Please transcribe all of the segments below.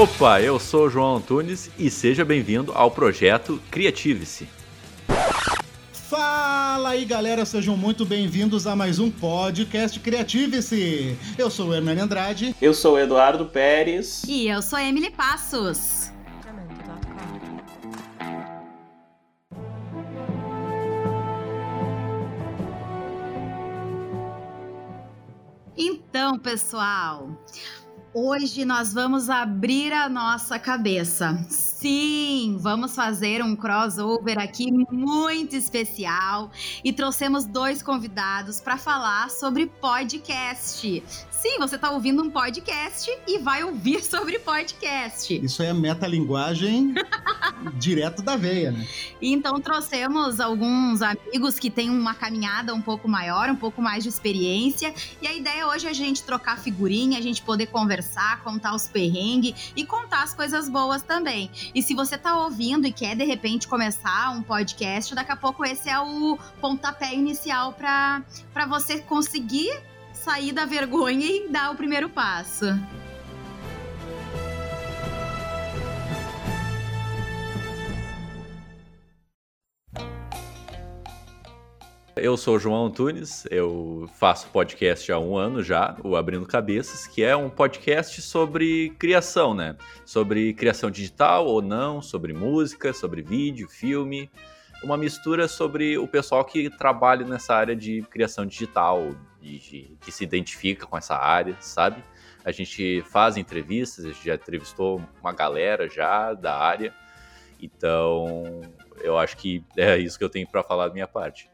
Opa, eu sou o João Antunes e seja bem-vindo ao projeto Criative-se. Fala aí galera, sejam muito bem-vindos a mais um podcast Criative-se. Eu sou o Hernani Andrade. Eu sou o Eduardo Pérez. E eu sou a Emily Passos. Então, pessoal, Hoje nós vamos abrir a nossa cabeça. Sim, vamos fazer um crossover aqui muito especial e trouxemos dois convidados para falar sobre podcast. Sim, você está ouvindo um podcast e vai ouvir sobre podcast. Isso é metalinguagem direto da veia, né? Então trouxemos alguns amigos que têm uma caminhada um pouco maior, um pouco mais de experiência. E a ideia hoje é a gente trocar figurinha, a gente poder conversar, contar os perrengues e contar as coisas boas também. E se você está ouvindo e quer de repente começar um podcast, daqui a pouco esse é o pontapé inicial para você conseguir sair da vergonha e dar o primeiro passo. Eu sou o João Antunes, eu faço podcast há um ano já, o Abrindo Cabeças, que é um podcast sobre criação, né? Sobre criação digital ou não, sobre música, sobre vídeo, filme, uma mistura sobre o pessoal que trabalha nessa área de criação digital, de, de, que se identifica com essa área, sabe? A gente faz entrevistas, a gente já entrevistou uma galera já da área, então eu acho que é isso que eu tenho para falar da minha parte.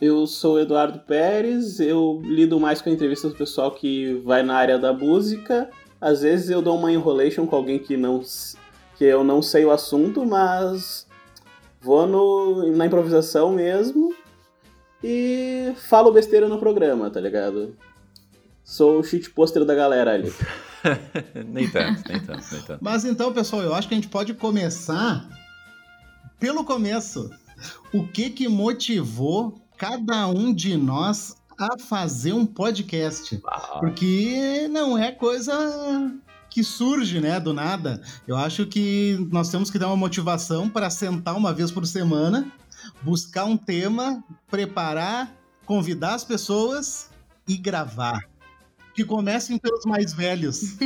Eu sou o Eduardo Pérez, eu lido mais com entrevistas do pessoal que vai na área da música. Às vezes eu dou uma enrolation com alguém que não que eu não sei o assunto, mas vou no, na improvisação mesmo e falo besteira no programa, tá ligado? Sou o shit poster da galera ali. nem tanto, nem tanto, nem tanto. Mas então, pessoal, eu acho que a gente pode começar pelo começo. O que que motivou cada um de nós a fazer um podcast? Ah. Porque não é coisa que surge, né, do nada. Eu acho que nós temos que dar uma motivação para sentar uma vez por semana, buscar um tema, preparar, convidar as pessoas e gravar. Que comecem pelos mais velhos.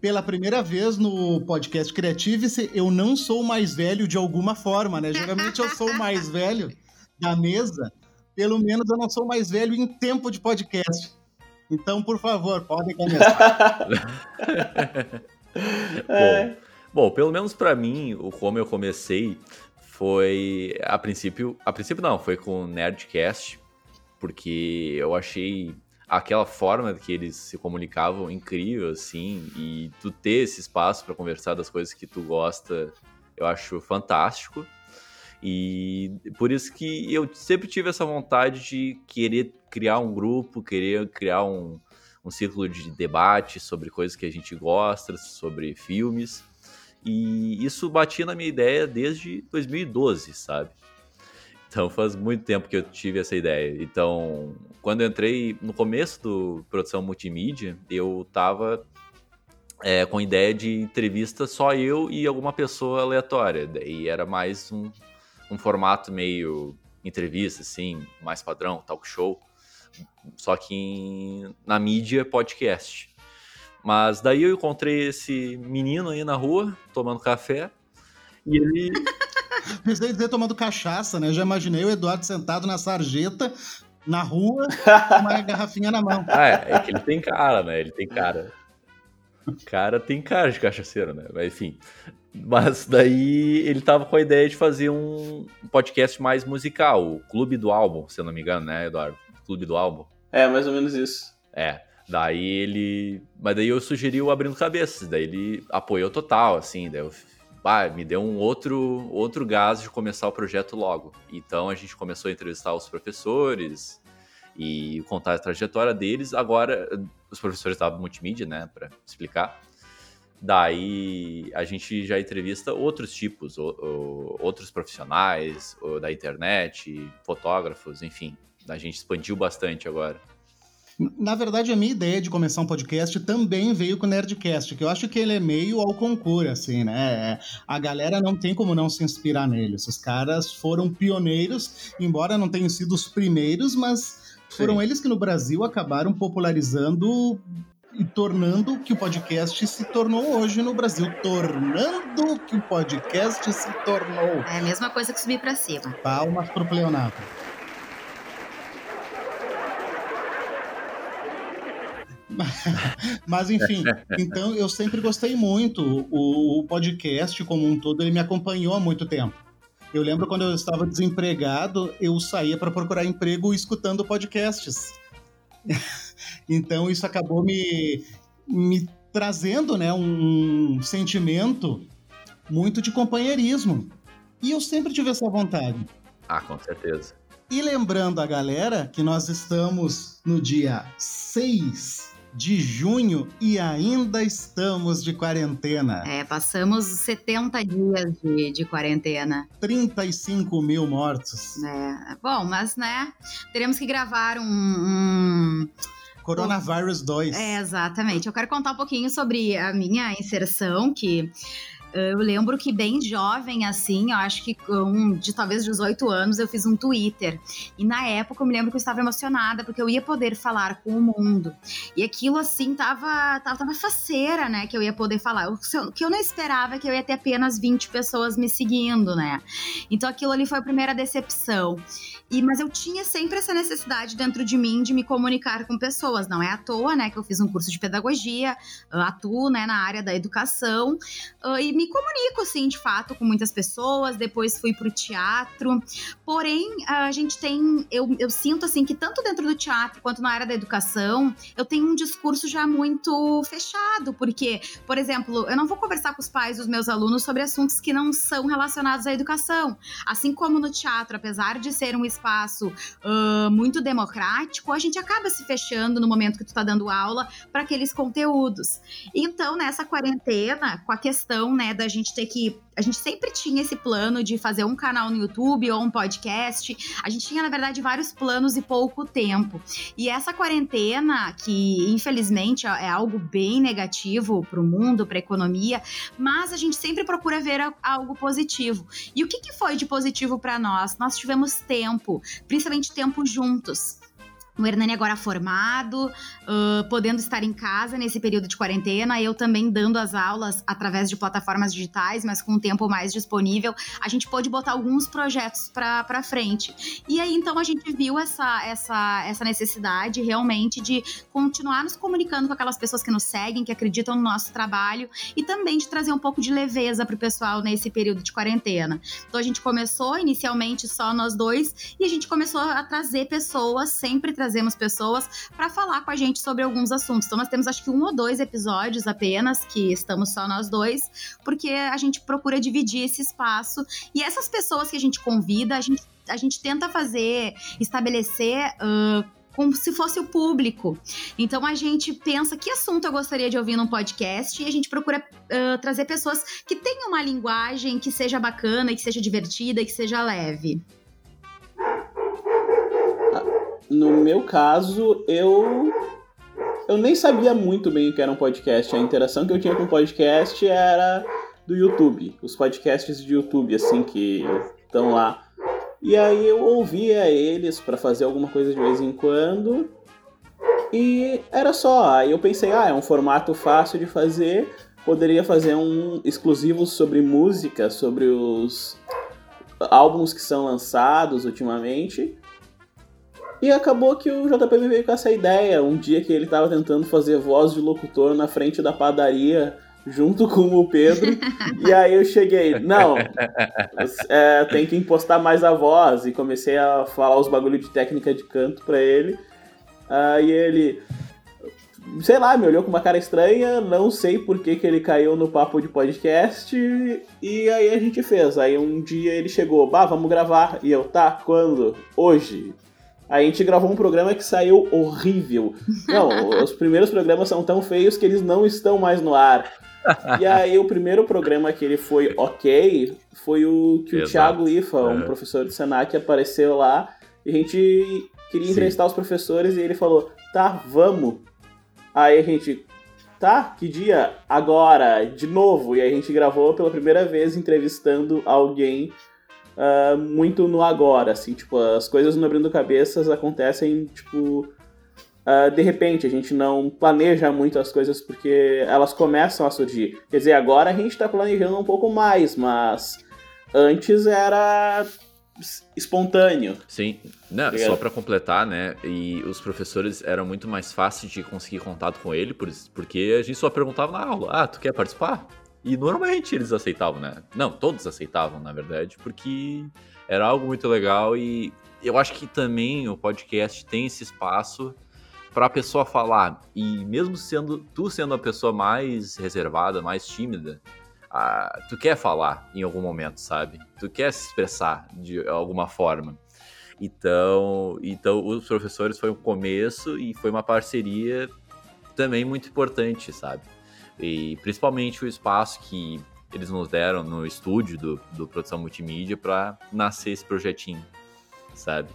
Pela primeira vez no podcast Creative, eu não sou o mais velho de alguma forma, né? Geralmente eu sou o mais velho da mesa, pelo menos eu não sou mais velho em tempo de podcast. Então, por favor, podem começar. bom, bom, pelo menos para mim, o como eu comecei foi a princípio, a princípio não, foi com o Nerdcast, porque eu achei aquela forma que eles se comunicavam incrível assim, e tu ter esse espaço para conversar das coisas que tu gosta, eu acho fantástico. E por isso que eu sempre tive essa vontade de querer criar um grupo, querer criar um, um círculo de debate sobre coisas que a gente gosta, sobre filmes. E isso batia na minha ideia desde 2012, sabe? Então faz muito tempo que eu tive essa ideia. Então, quando eu entrei no começo do produção multimídia, eu tava é, com ideia de entrevista só eu e alguma pessoa aleatória. E era mais um, um formato meio entrevista, assim, mais padrão, talk show, só que em, na mídia podcast. Mas daí eu encontrei esse menino aí na rua, tomando café, e ele. Pensei dizer tomando cachaça, né? Eu já imaginei o Eduardo sentado na sarjeta, na rua, com uma garrafinha na mão. Ah, é, é que ele tem cara, né? Ele tem cara. O cara tem cara de cachaceiro, né? Mas enfim. Mas daí ele tava com a ideia de fazer um podcast mais musical, o Clube do Álbum, se eu não me engano, né, Eduardo? Clube do Álbum. É, mais ou menos isso. É. Daí ele. Mas daí eu sugeri o Abrindo Cabeças, daí ele apoiou total, assim, daí eu. Ah, me deu um outro, outro gás de começar o projeto logo. Então a gente começou a entrevistar os professores e contar a trajetória deles. Agora, os professores da multimídia, né, para explicar. Daí a gente já entrevista outros tipos, outros profissionais da internet, fotógrafos, enfim. A gente expandiu bastante agora. Na verdade, a minha ideia de começar um podcast também veio com o Nerdcast, que eu acho que ele é meio ao concurso, assim, né? É, a galera não tem como não se inspirar neles. Os caras foram pioneiros, embora não tenham sido os primeiros, mas foram Sim. eles que no Brasil acabaram popularizando e tornando o que o podcast se tornou hoje no Brasil. Tornando o que o podcast se tornou. É a mesma coisa que subir para cima. Palmas pro pleonato. Mas enfim, então eu sempre gostei muito. O, podcast como um todo, ele me acompanhou há muito tempo. Eu lembro quando eu estava desempregado, eu saía para procurar emprego escutando podcasts. então isso acabou me, me trazendo né, um sentimento muito de companheirismo. E eu sempre tive essa vontade. Ah, com certeza. E lembrando a galera que nós estamos no dia 6 de junho e ainda estamos de quarentena. É, passamos 70 dias de, de quarentena. 35 mil mortos. É, bom, mas né, teremos que gravar um... um... Coronavirus 2. É, exatamente. Eu quero contar um pouquinho sobre a minha inserção, que eu lembro que bem jovem, assim, eu acho que com de talvez 18 anos, eu fiz um Twitter. E na época eu me lembro que eu estava emocionada, porque eu ia poder falar com o mundo. E aquilo, assim, tava, tava, tava faceira, né? Que eu ia poder falar. O que eu não esperava que eu ia ter apenas 20 pessoas me seguindo, né? Então aquilo ali foi a primeira decepção. E, mas eu tinha sempre essa necessidade dentro de mim de me comunicar com pessoas. Não é à toa, né, que eu fiz um curso de pedagogia, atuo, né, na área da educação e me comunico, assim, de fato, com muitas pessoas. Depois fui pro teatro. Porém, a gente tem, eu, eu sinto, assim, que tanto dentro do teatro quanto na área da educação, eu tenho um discurso já muito fechado, porque, por exemplo, eu não vou conversar com os pais dos meus alunos sobre assuntos que não são relacionados à educação. Assim como no teatro, apesar de ser um espaço uh, muito democrático, a gente acaba se fechando no momento que tu tá dando aula para aqueles conteúdos. Então, nessa quarentena, com a questão, né, da gente ter que a gente sempre tinha esse plano de fazer um canal no YouTube ou um podcast. A gente tinha, na verdade, vários planos e pouco tempo. E essa quarentena, que infelizmente é algo bem negativo para o mundo, para a economia, mas a gente sempre procura ver algo positivo. E o que, que foi de positivo para nós? Nós tivemos tempo, principalmente tempo juntos o Hernani agora formado, uh, podendo estar em casa nesse período de quarentena, eu também dando as aulas através de plataformas digitais, mas com um tempo mais disponível, a gente pôde botar alguns projetos para frente. E aí, então, a gente viu essa, essa, essa necessidade realmente de continuar nos comunicando com aquelas pessoas que nos seguem, que acreditam no nosso trabalho, e também de trazer um pouco de leveza para o pessoal nesse período de quarentena. Então, a gente começou inicialmente só nós dois, e a gente começou a trazer pessoas, sempre trazendo trazemos pessoas para falar com a gente sobre alguns assuntos. Então, nós temos acho que um ou dois episódios apenas, que estamos só nós dois, porque a gente procura dividir esse espaço. E essas pessoas que a gente convida, a gente, a gente tenta fazer, estabelecer. Uh, como se fosse o público. Então a gente pensa que assunto eu gostaria de ouvir num podcast e a gente procura uh, trazer pessoas que tenham uma linguagem que seja bacana, que seja divertida, que seja leve. No meu caso, eu eu nem sabia muito bem o que era um podcast. A interação que eu tinha com o podcast era do YouTube, os podcasts de YouTube assim que estão lá. E aí eu ouvia eles para fazer alguma coisa de vez em quando. E era só. Aí eu pensei, ah, é um formato fácil de fazer. Poderia fazer um exclusivo sobre música, sobre os álbuns que são lançados ultimamente. E acabou que o JP me veio com essa ideia, um dia que ele estava tentando fazer voz de locutor na frente da padaria, junto com o Pedro, e aí eu cheguei, não, é, tem que impostar mais a voz, e comecei a falar os bagulho de técnica de canto para ele, aí ele, sei lá, me olhou com uma cara estranha, não sei por que, que ele caiu no papo de podcast, e aí a gente fez, aí um dia ele chegou, bah, vamos gravar, e eu, tá, quando? Hoje. A gente gravou um programa que saiu horrível. Não, os primeiros programas são tão feios que eles não estão mais no ar. E aí o primeiro programa que ele foi ok foi o que Exato. o Thiago Ifa, um é. professor do Senac, apareceu lá. E a gente queria entrevistar Sim. os professores e ele falou: tá, vamos. Aí a gente, tá, que dia? Agora, de novo. E aí a gente gravou pela primeira vez entrevistando alguém uh, muito no agora, assim, tipo, as coisas no Abrindo Cabeças acontecem, tipo, uh, de repente, a gente não planeja muito as coisas porque elas começam a surgir. Quer dizer, agora a gente tá planejando um pouco mais, mas antes era espontâneo. Sim, Não, tá só para completar, né? E os professores eram muito mais fáceis de conseguir contato com ele, porque a gente só perguntava na aula: ah, tu quer participar? E normalmente eles aceitavam, né? Não, todos aceitavam, na verdade, porque era algo muito legal e eu acho que também o podcast tem esse espaço para a pessoa falar. E mesmo sendo tu sendo a pessoa mais reservada, mais tímida, tu quer falar em algum momento, sabe? Tu quer se expressar de alguma forma. Então, então os professores foi um começo e foi uma parceria também muito importante, sabe? E principalmente o espaço que eles nos deram no estúdio do, do Produção Multimídia para nascer esse projetinho, sabe?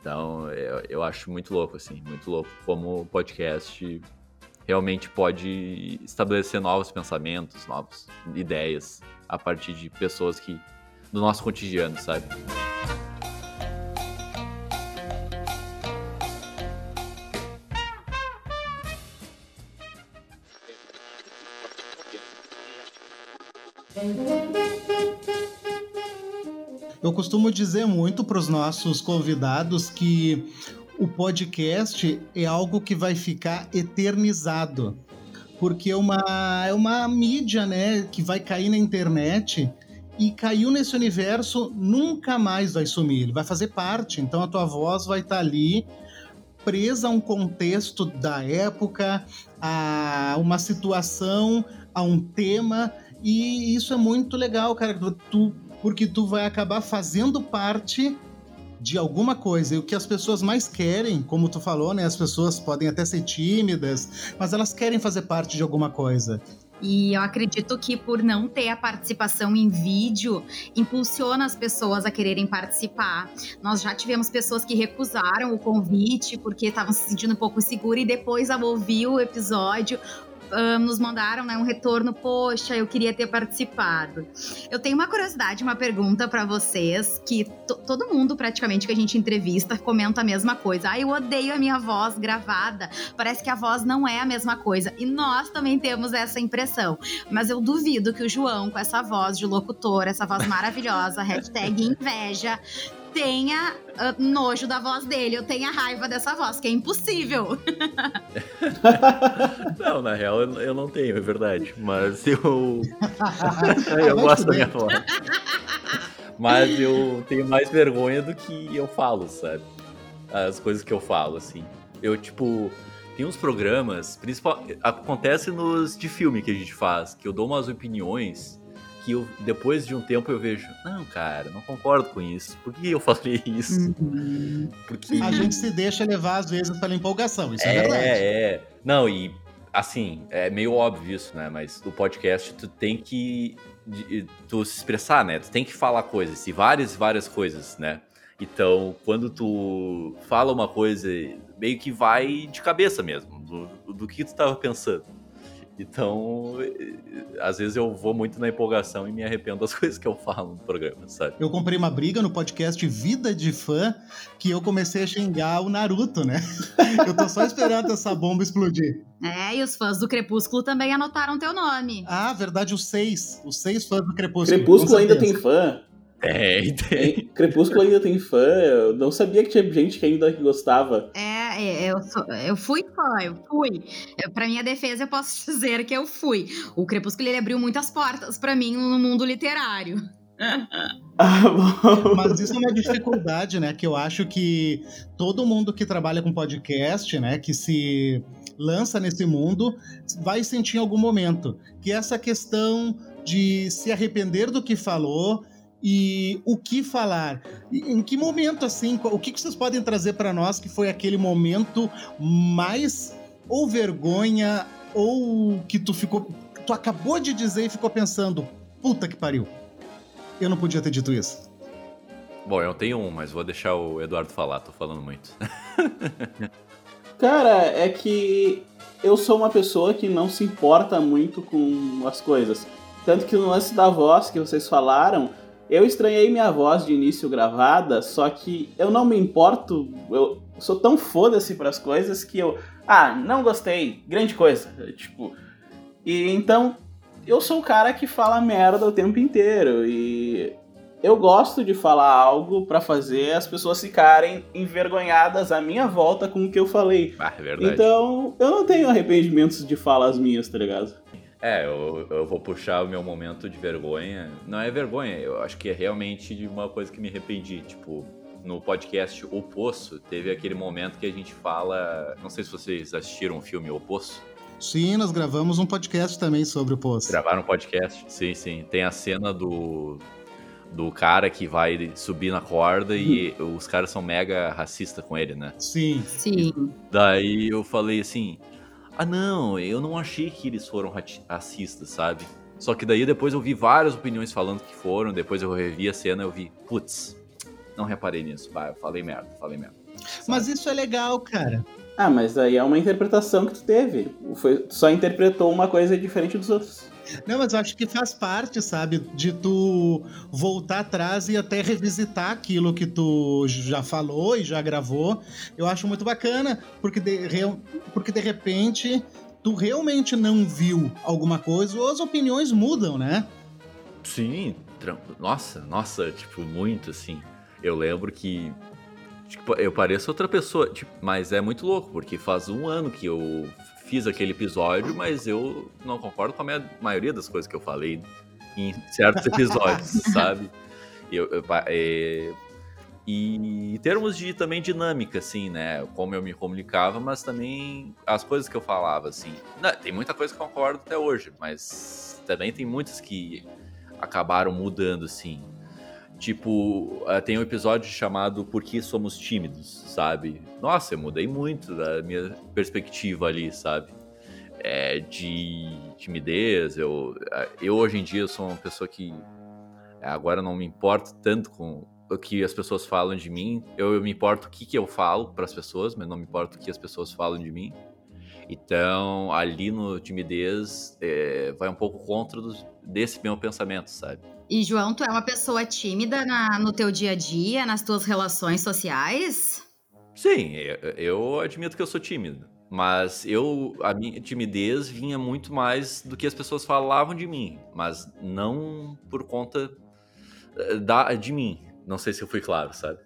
Então, eu, eu acho muito louco, assim, muito louco como o podcast realmente pode estabelecer novos pensamentos, novas ideias a partir de pessoas que do nosso cotidiano, sabe? Eu costumo dizer muito para os nossos convidados que o podcast é algo que vai ficar eternizado. Porque é uma, é uma mídia, né, que vai cair na internet e caiu nesse universo, nunca mais vai sumir. Ele vai fazer parte. Então a tua voz vai estar tá ali presa a um contexto da época, a uma situação, a um tema. E isso é muito legal, cara, tu, porque tu vai acabar fazendo parte de alguma coisa. E o que as pessoas mais querem, como tu falou, né? As pessoas podem até ser tímidas, mas elas querem fazer parte de alguma coisa. E eu acredito que por não ter a participação em vídeo, impulsiona as pessoas a quererem participar. Nós já tivemos pessoas que recusaram o convite porque estavam se sentindo um pouco seguras e depois, ao ouvir o episódio, uh, nos mandaram né, um retorno, poxa, eu queria ter participado. Eu tenho uma curiosidade, uma pergunta para vocês, que todo mundo praticamente que a gente entrevista comenta a mesma coisa. Ah, eu odeio a minha voz gravada, parece que a voz não é a mesma coisa. E nós também temos essa impressão. Mas eu duvido que o João, com essa voz de locutor, essa voz maravilhosa, hashtag inveja, tenha uh, nojo da voz dele, eu tenha raiva dessa voz, que é impossível. não, na real eu não tenho, é verdade. Mas eu. eu gosto da minha voz. Mas eu tenho mais vergonha do que eu falo, sabe? As coisas que eu falo, assim. Eu, tipo, tem uns programas, principal, acontece nos de filme que a gente faz, que eu dou umas opiniões que eu, depois de um tempo eu vejo, não, cara, não concordo com isso. Por que eu falei isso? Uhum. Porque... A gente se deixa levar, às vezes, pela empolgação, isso é, é verdade. É, é. Não, e assim, é meio óbvio isso, né? Mas o podcast tu tem que tu se expressar, né? Tu tem que falar coisas, e várias, várias coisas, né? Então, quando tu fala uma coisa, meio que vai de cabeça mesmo, do, do que tu estava pensando. Então, às vezes eu vou muito na empolgação e me arrependo das coisas que eu falo no programa, sabe? Eu comprei uma briga no podcast Vida de Fã que eu comecei a xingar o Naruto, né? eu tô só esperando essa bomba explodir. É, e os fãs do Crepúsculo também anotaram teu nome. Ah, verdade, os seis. Os seis fãs do Crepúsculo. Crepúsculo ainda tem fã. Tem, tem. Crepúsculo ainda tem fã. Eu não sabia que tinha gente que ainda gostava. É, é, eu, sou, eu fui fã, eu fui. Eu, pra minha defesa, eu posso dizer que eu fui. O Crepúsculo ele abriu muitas portas para mim no mundo literário. Ah, Mas isso é uma dificuldade, né? Que eu acho que todo mundo que trabalha com podcast, né, que se lança nesse mundo, vai sentir em algum momento. Que é essa questão de se arrepender do que falou, e o que falar. Em que momento, assim, o que vocês podem trazer para nós que foi aquele momento mais ou vergonha ou que tu ficou. Tu acabou de dizer e ficou pensando, puta que pariu. Eu não podia ter dito isso. Bom, eu tenho um, mas vou deixar o Eduardo falar, tô falando muito. Cara, é que eu sou uma pessoa que não se importa muito com as coisas. Tanto que no lance da voz que vocês falaram, eu estranhei minha voz de início gravada, só que eu não me importo, eu sou tão foda-se para as coisas que eu, ah, não gostei, grande coisa, tipo. E então eu sou o cara que fala merda o tempo inteiro e eu gosto de falar algo para fazer as pessoas ficarem envergonhadas à minha volta com o que eu falei. Ah, é verdade. Então, eu não tenho arrependimentos de falas minhas, tá ligado? É, eu, eu vou puxar o meu momento de vergonha. Não é vergonha, eu acho que é realmente de uma coisa que me arrependi. Tipo, no podcast O Poço, teve aquele momento que a gente fala. Não sei se vocês assistiram o filme O Poço. Sim, nós gravamos um podcast também sobre o Poço. Gravaram um podcast? Sim, sim. Tem a cena do, do cara que vai subir na corda e os caras são mega racistas com ele, né? Sim. Sim. Daí eu falei assim: ah, não, eu não achei que eles foram racistas, sabe? Só que daí depois eu vi várias opiniões falando que foram, depois eu revi a cena e eu vi, putz, não reparei nisso, vai, eu falei merda, falei merda. Sabe? Mas isso é legal, cara. Ah, mas aí é uma interpretação que tu teve. Foi, tu só interpretou uma coisa diferente dos outros. Não, mas eu acho que faz parte, sabe, de tu voltar atrás e até revisitar aquilo que tu já falou e já gravou. Eu acho muito bacana, porque de, porque de repente tu realmente não viu alguma coisa ou as opiniões mudam, né? Sim, nossa, nossa, tipo, muito assim. Eu lembro que tipo, eu pareço outra pessoa, tipo, mas é muito louco, porque faz um ano que eu fiz aquele episódio, mas eu não concordo com a maioria das coisas que eu falei em certos episódios, sabe? Eu, eu, é, e em termos de também dinâmica, assim, né? Como eu me comunicava, mas também as coisas que eu falava, assim. Não, tem muita coisa que eu concordo até hoje, mas também tem muitas que acabaram mudando, assim. Tipo, eh, tem um episódio chamado Por que Somos Tímidos, sabe? Nossa, eu mudei muito da minha perspectiva ali, sabe? É, de timidez. Eu, eh, eu hoje em dia sou uma pessoa que eh, agora não me importo tanto com o que as pessoas falam de mim. Eu, eu me importo o que, que eu falo para as pessoas, mas não me importo o que as pessoas falam de mim. Então, ali no timidez, é, vai um pouco contra desse meu pensamento, sabe? E, João, tu é uma pessoa tímida na, no teu dia a dia, nas tuas relações sociais? Sim, eu, eu admito que eu sou tímido. Mas eu, a minha timidez vinha muito mais do que as pessoas falavam de mim, mas não por conta eh, da, de mim. Não sei se eu fui claro, sabe?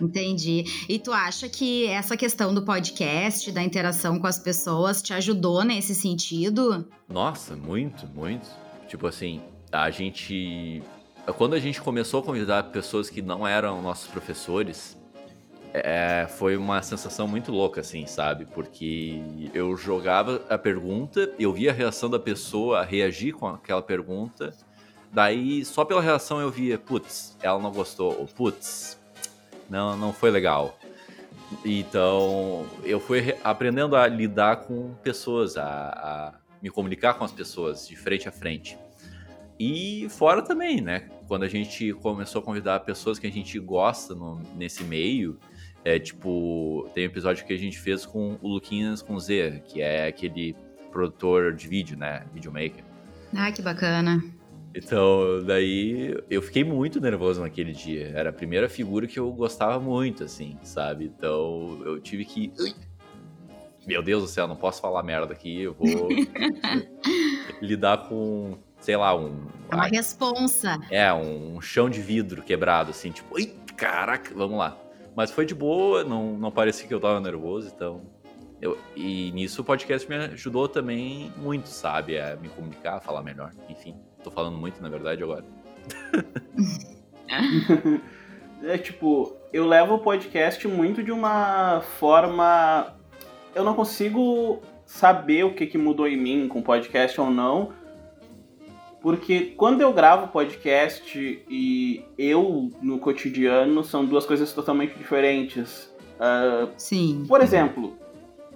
Entendi. E tu acha que essa questão do podcast, da interação com as pessoas, te ajudou nesse sentido? Nossa, muito, muito. Tipo assim, a gente. Quando a gente começou a convidar pessoas que não eram nossos professores, é, foi uma sensação muito louca, assim, sabe? Porque eu jogava a pergunta, eu via a reação da pessoa reagir com aquela pergunta, daí só pela reação eu via, putz, ela não gostou, ou putz, não, não foi legal. Então, eu fui aprendendo a lidar com pessoas, a, a, me comunicar com as pessoas de frente a frente. E fora também, né? Quando a gente começou a convidar pessoas que a gente gosta no, nesse meio, é tipo, tem um episódio que a gente fez com o Luquinhas com Z, que é aquele produtor de vídeo, né? Videomaker. Ah, que bacana. Então, daí eu fiquei muito nervoso naquele dia. Era a primeira figura que eu gostava muito, assim, sabe? Então eu tive que. Meu Deus do céu, não posso falar merda aqui, eu vou lidar com, sei lá, um. É uma responsa. É, um chão de vidro quebrado, assim, tipo, ai, caraca, vamos lá. Mas foi de boa, não, não parecia que eu tava nervoso, então. Eu, e nisso o podcast me ajudou também muito, sabe? A me comunicar, a falar melhor, enfim. Tô falando muito, na verdade, agora. é tipo, eu levo o podcast muito de uma forma. Eu não consigo saber o que, que mudou em mim com podcast ou não. Porque quando eu gravo podcast e eu no cotidiano são duas coisas totalmente diferentes. Uh, Sim. Por exemplo,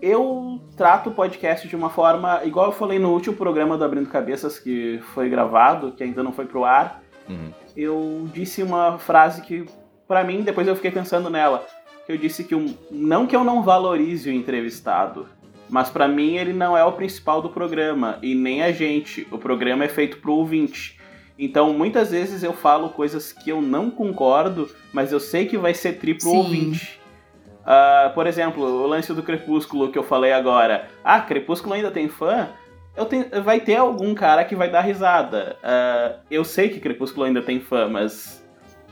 eu trato o podcast de uma forma, igual eu falei no último programa do Abrindo Cabeças que foi gravado, que ainda não foi pro ar. Uhum. Eu disse uma frase que, para mim, depois eu fiquei pensando nela. que eu disse que um, não que eu não valorize o entrevistado, mas para mim ele não é o principal do programa e nem a gente. O programa é feito pro ouvinte. Então, muitas vezes eu falo coisas que eu não concordo, mas eu sei que vai ser triplo ouvinte. Uh, por exemplo, o lance do Crepúsculo que eu falei agora. Ah, Crepúsculo ainda tem fã? Eu tenho, vai ter algum cara que vai dar risada. Uh, eu sei que Crepúsculo ainda tem fã, mas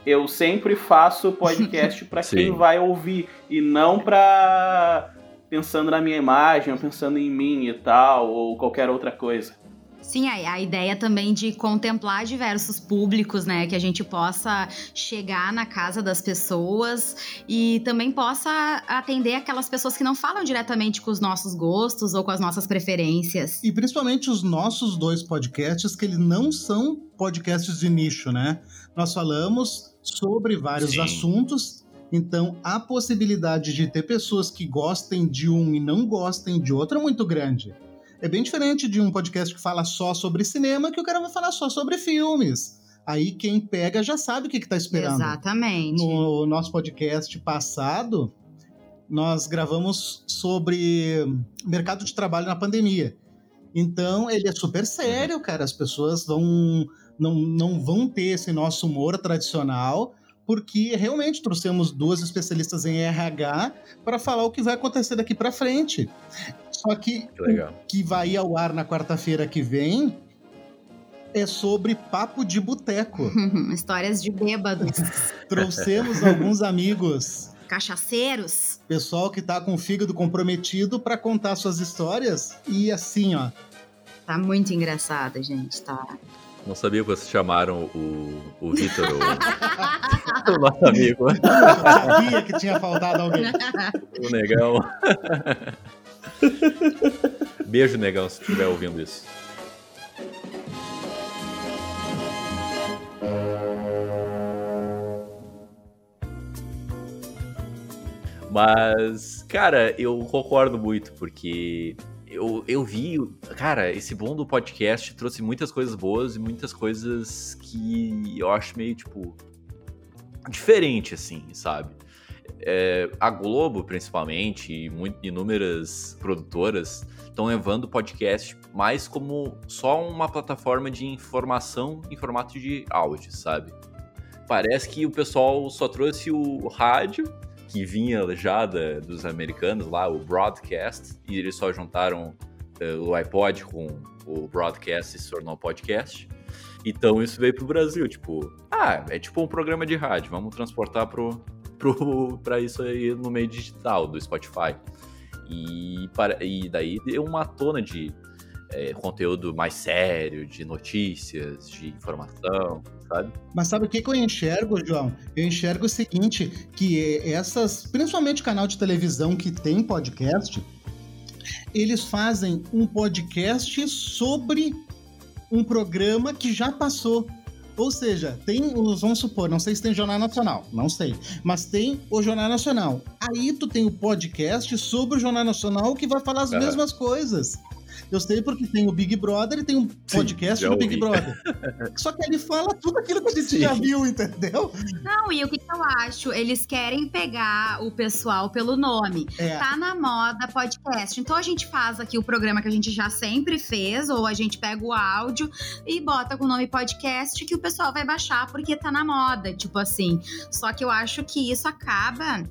eu sempre faço podcast para quem vai ouvir e não pra pensando na minha imagem, ou pensando em mim e tal, ou qualquer outra coisa. Sim, a, a ideia também de contemplar diversos públicos, né? Que a gente possa chegar na casa das pessoas e também possa atender aquelas pessoas que não falam diretamente com os nossos gostos ou com as nossas preferências. E principalmente os nossos dois podcasts, que eles não são podcasts de nicho, né? Nós falamos sobre vários Sim. assuntos então, a possibilidade de ter pessoas que gostem de um e não gostem de outro é muito grande. É bem diferente de um podcast que fala só sobre cinema, que o cara vai falar só sobre filmes. Aí quem pega já sabe o que está esperando. Exatamente. No nosso podcast passado, nós gravamos sobre mercado de trabalho na pandemia. Então, ele é super sério, cara. As pessoas vão, não, não vão ter esse nosso humor tradicional, porque realmente trouxemos duas especialistas em RH para falar o que vai acontecer daqui para frente. Só que, que o que vai ao ar na quarta-feira que vem é sobre papo de boteco. Histórias de bêbados. Trouxemos alguns amigos cachaceiros. Pessoal que tá com o fígado comprometido para contar suas histórias e assim, ó. Tá muito engraçada, gente, tá. Não sabia que vocês chamaram o, o Vitor, o, o nosso amigo. Eu sabia que tinha faltado alguém. O negão. Beijo, negão, se estiver ouvindo isso. Mas, cara, eu concordo muito, porque eu, eu vi, cara, esse bom do podcast trouxe muitas coisas boas e muitas coisas que eu acho meio, tipo, diferente, assim, sabe? É, a Globo, principalmente, e muito, inúmeras produtoras estão levando o podcast mais como só uma plataforma de informação em formato de áudio, sabe? Parece que o pessoal só trouxe o rádio que vinha já da, dos americanos lá, o broadcast, e eles só juntaram uh, o iPod com o broadcast e se tornou podcast. Então isso veio pro Brasil, tipo, ah, é tipo um programa de rádio, vamos transportar pro, pro, pra isso aí no meio digital do Spotify. E, para, e daí deu uma tona de é, conteúdo mais sério, de notícias, de informação, sabe? Mas sabe o que, que eu enxergo, João? Eu enxergo o seguinte, que essas, principalmente canal de televisão que tem podcast, eles fazem um podcast sobre um programa que já passou. Ou seja, tem os, vamos supor, não sei se tem Jornal Nacional, não sei, mas tem o Jornal Nacional. Aí tu tem o podcast sobre o Jornal Nacional que vai falar as mesmas coisas. Eu sei porque tem o Big Brother e tem um podcast Sim, do Big Brother. Só que ele fala tudo aquilo que a gente Sim. já viu, entendeu? Não, e o que eu acho? Eles querem pegar o pessoal pelo nome. É. Tá na moda podcast. Então a gente faz aqui o programa que a gente já sempre fez, ou a gente pega o áudio e bota com o nome podcast que o pessoal vai baixar porque tá na moda, tipo assim. Só que eu acho que isso acaba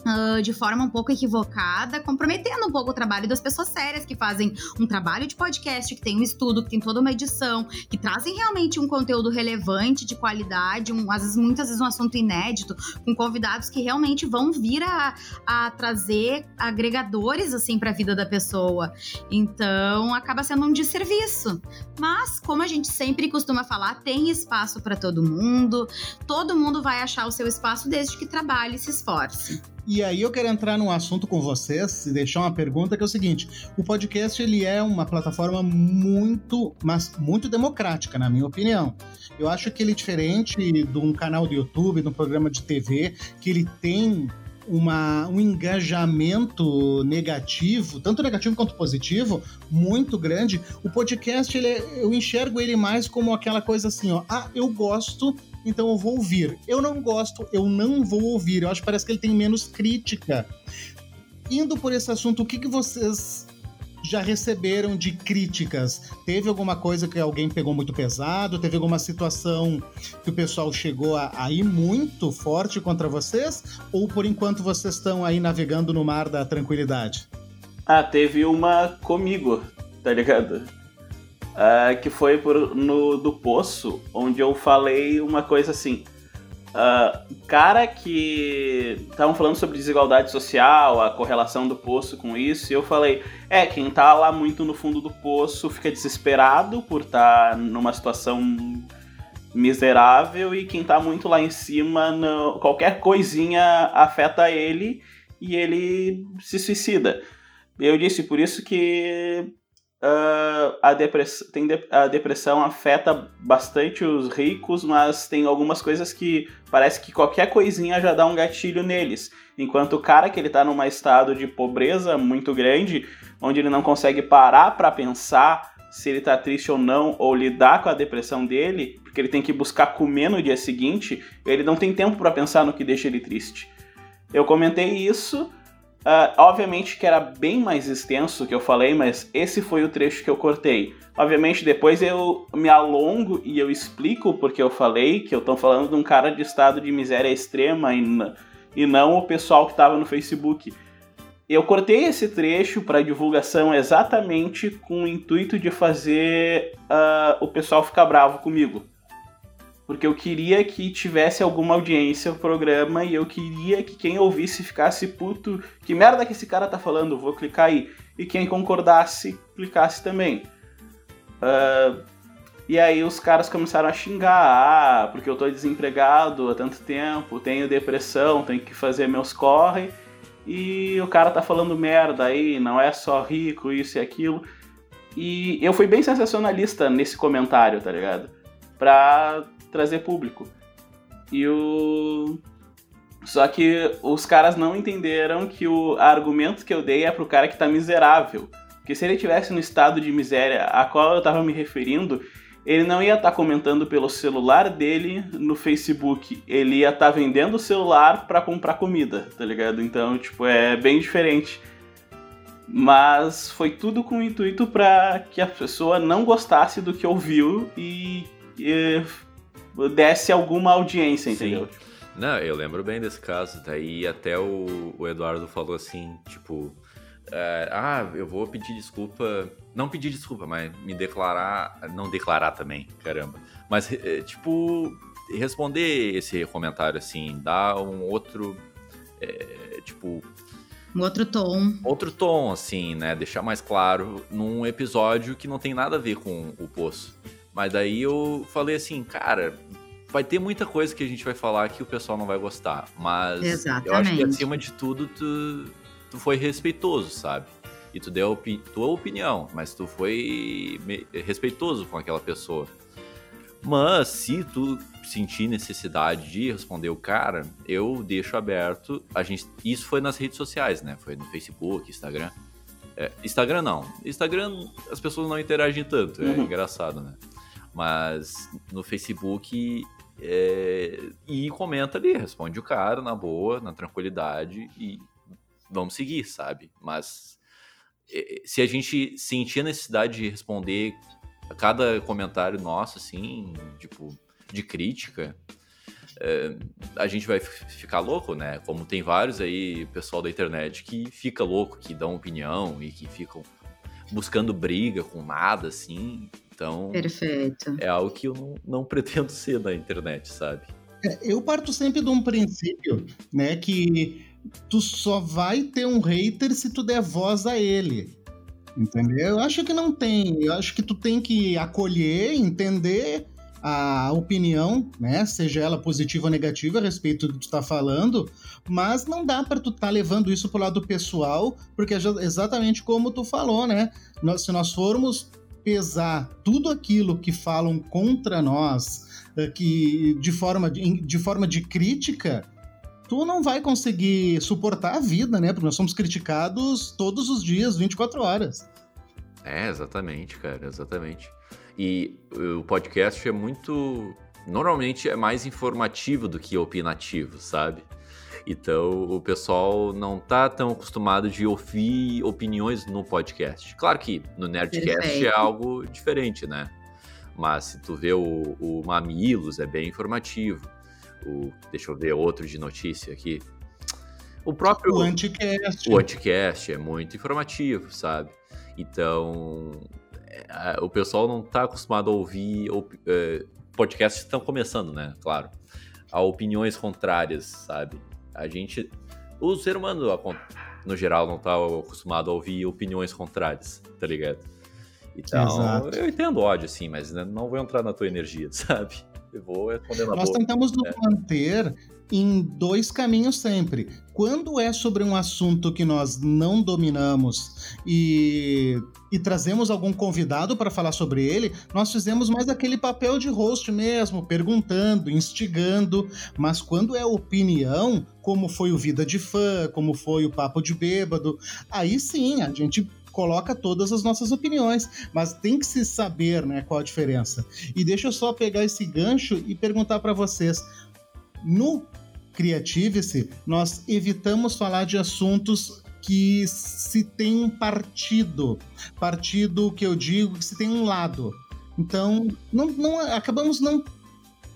Uh, de forma um pouco equivocada, comprometendo um pouco o trabalho das pessoas sérias que fazem um trabalho de podcast, que tem um estudo, que tem toda uma edição, que trazem realmente um conteúdo relevante, de qualidade, um, às vezes, muitas vezes um assunto inédito, com convidados que realmente vão vir a, a trazer agregadores assim para a vida da pessoa. Então, acaba sendo um desserviço. Mas, como a gente sempre costuma falar, tem espaço para todo mundo, todo mundo vai achar o seu espaço desde que trabalhe e se esforce. E aí eu quero entrar num assunto com vocês e deixar uma pergunta que é o seguinte: o podcast ele é uma plataforma muito, mas muito democrática, na minha opinião. Eu acho que ele é diferente de um canal do YouTube, de um programa de TV, que ele tem uma, um engajamento negativo, tanto negativo quanto positivo, muito grande. O podcast, ele é, eu enxergo ele mais como aquela coisa assim, ó. Ah, eu gosto então eu vou ouvir. Eu não gosto, eu não vou ouvir. Eu acho que parece que ele tem menos crítica. Indo por esse assunto, o que, que vocês já receberam de críticas? Teve alguma coisa que alguém pegou muito pesado? Teve alguma situação que o pessoal chegou a, a ir muito forte contra vocês? Ou por enquanto vocês estão aí navegando no mar da tranquilidade? Ah, teve uma comigo, tá ligado? Uh, que foi por, no do Poço, onde eu falei uma coisa assim. Uh, cara que estavam falando sobre desigualdade social, a correlação do poço com isso, e eu falei, é, quem tá lá muito no fundo do poço fica desesperado por estar tá numa situação miserável, e quem tá muito lá em cima, qualquer coisinha afeta ele e ele se suicida. Eu disse, por isso que Uh, a, depress tem de a depressão afeta bastante os ricos, mas tem algumas coisas que parece que qualquer coisinha já dá um gatilho neles. Enquanto o cara que ele tá num estado de pobreza muito grande, onde ele não consegue parar para pensar se ele tá triste ou não, ou lidar com a depressão dele, porque ele tem que buscar comer no dia seguinte, ele não tem tempo para pensar no que deixa ele triste. Eu comentei isso Uh, obviamente que era bem mais extenso que eu falei, mas esse foi o trecho que eu cortei. Obviamente depois eu me alongo e eu explico porque eu falei que eu tô falando de um cara de estado de miséria extrema e, e não o pessoal que estava no Facebook. Eu cortei esse trecho para divulgação exatamente com o intuito de fazer uh, o pessoal ficar bravo comigo porque eu queria que tivesse alguma audiência o programa e eu queria que quem ouvisse ficasse puto, que merda que esse cara tá falando, vou clicar aí. E quem concordasse, clicasse também. Uh, e aí os caras começaram a xingar, ah, porque eu tô desempregado há tanto tempo, tenho depressão, tenho que fazer meus corre, e o cara tá falando merda aí, não é só rico, isso e aquilo. E eu fui bem sensacionalista nesse comentário, tá ligado? Pra trazer público. E o. Só que os caras não entenderam que o argumento que eu dei é pro cara que tá miserável. Porque se ele tivesse no estado de miséria a qual eu tava me referindo, ele não ia estar tá comentando pelo celular dele no Facebook. Ele ia estar tá vendendo o celular para comprar comida, tá ligado? Então, tipo, é bem diferente. Mas foi tudo com o intuito para que a pessoa não gostasse do que ouviu e, e desse alguma audiência, entendeu? Sim. Não, eu lembro bem desse caso. Daí até o, o Eduardo falou assim, tipo, é, ah, eu vou pedir desculpa. Não pedir desculpa, mas me declarar. Não declarar também, caramba. Mas, é, tipo, responder esse comentário assim, dar um outro. É, tipo. Um outro tom. Outro tom, assim, né? Deixar mais claro num episódio que não tem nada a ver com o poço. Mas daí eu falei assim, cara, vai ter muita coisa que a gente vai falar que o pessoal não vai gostar. Mas Exatamente. eu acho que acima de tudo, tu, tu foi respeitoso, sabe? E tu deu a tua opinião, mas tu foi respeitoso com aquela pessoa. Mas se tu sentir necessidade de responder o cara, eu deixo aberto. A gente, isso foi nas redes sociais, né? Foi no Facebook, Instagram. É, Instagram não. Instagram as pessoas não interagem tanto, é uhum. engraçado, né? Mas no Facebook é, e comenta ali, responde o cara na boa, na tranquilidade e vamos seguir, sabe? Mas é, se a gente sentir a necessidade de responder a cada comentário nosso, assim, tipo, de crítica, é, a gente vai ficar louco, né? Como tem vários aí, pessoal da internet, que fica louco, que dão opinião e que ficam buscando briga com nada, assim. Então, Perfeito. é algo que eu não, não pretendo ser na internet, sabe? É, eu parto sempre de um princípio, né, que tu só vai ter um hater se tu der voz a ele. Entendeu? Eu acho que não tem. Eu acho que tu tem que acolher, entender a opinião, né, seja ela positiva ou negativa a respeito do que tu tá falando, mas não dá para tu tá levando isso pro lado pessoal, porque é exatamente como tu falou, né? se nós formos pesar tudo aquilo que falam contra nós, eh, que de forma de, de forma de crítica, tu não vai conseguir suportar a vida, né? Porque nós somos criticados todos os dias, 24 horas. É, exatamente, cara, exatamente. E o podcast é muito normalmente é mais informativo do que opinativo, sabe? Então o pessoal não tá tão acostumado de ouvir opiniões no podcast. Claro que no Nerdcast Perfeito. é algo diferente, né? Mas se tu vê o, o Mamilos, é bem informativo. O, deixa eu ver outro de notícia aqui. O próprio. O Anticast. O Anticast é muito informativo, sabe? Então. É, o pessoal não tá acostumado a ouvir. É, podcasts estão começando, né? Claro. A opiniões contrárias, sabe? A gente. O ser humano, no geral, não tá acostumado a ouvir opiniões contrárias, tá ligado? Então, Exato. eu entendo ódio, sim, mas não vou entrar na tua energia, sabe? Eu vou responder na Nós boa. tentamos nos é. manter em dois caminhos sempre. Quando é sobre um assunto que nós não dominamos e, e trazemos algum convidado para falar sobre ele, nós fizemos mais aquele papel de host mesmo, perguntando, instigando. Mas quando é opinião, como foi o Vida de Fã, como foi o Papo de Bêbado, aí sim a gente coloca todas as nossas opiniões, mas tem que se saber, né, qual a diferença. E deixa eu só pegar esse gancho e perguntar para vocês, no Creative-se, nós evitamos falar de assuntos que se tem um partido. Partido que eu digo que se tem um lado. Então, não, não acabamos não,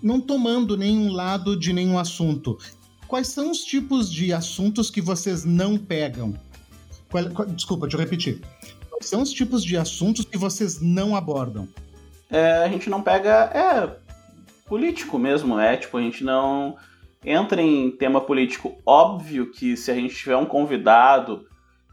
não tomando nenhum lado de nenhum assunto. Quais são os tipos de assuntos que vocês não pegam? Qual, qual, desculpa, deixa eu repetir. Quais são os tipos de assuntos que vocês não abordam? É, a gente não pega. É político mesmo, é tipo, a gente não entra em tema político. Óbvio que se a gente tiver um convidado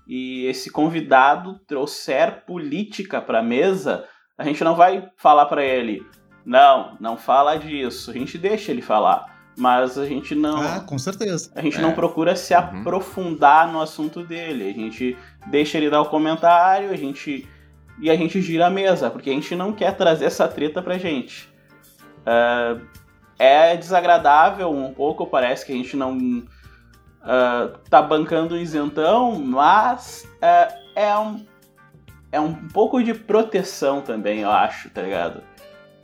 e esse convidado trouxer política para a mesa, a gente não vai falar para ele, não, não fala disso. A gente deixa ele falar, mas a gente não. Ah, com certeza. A gente é. não procura se uhum. aprofundar no assunto dele. A gente deixa ele dar o comentário, a gente e a gente gira a mesa, porque a gente não quer trazer essa treta pra gente. Uh, é desagradável um pouco, parece que a gente não uh, tá bancando o isentão, mas uh, é, um, é um pouco de proteção também, eu acho, tá ligado?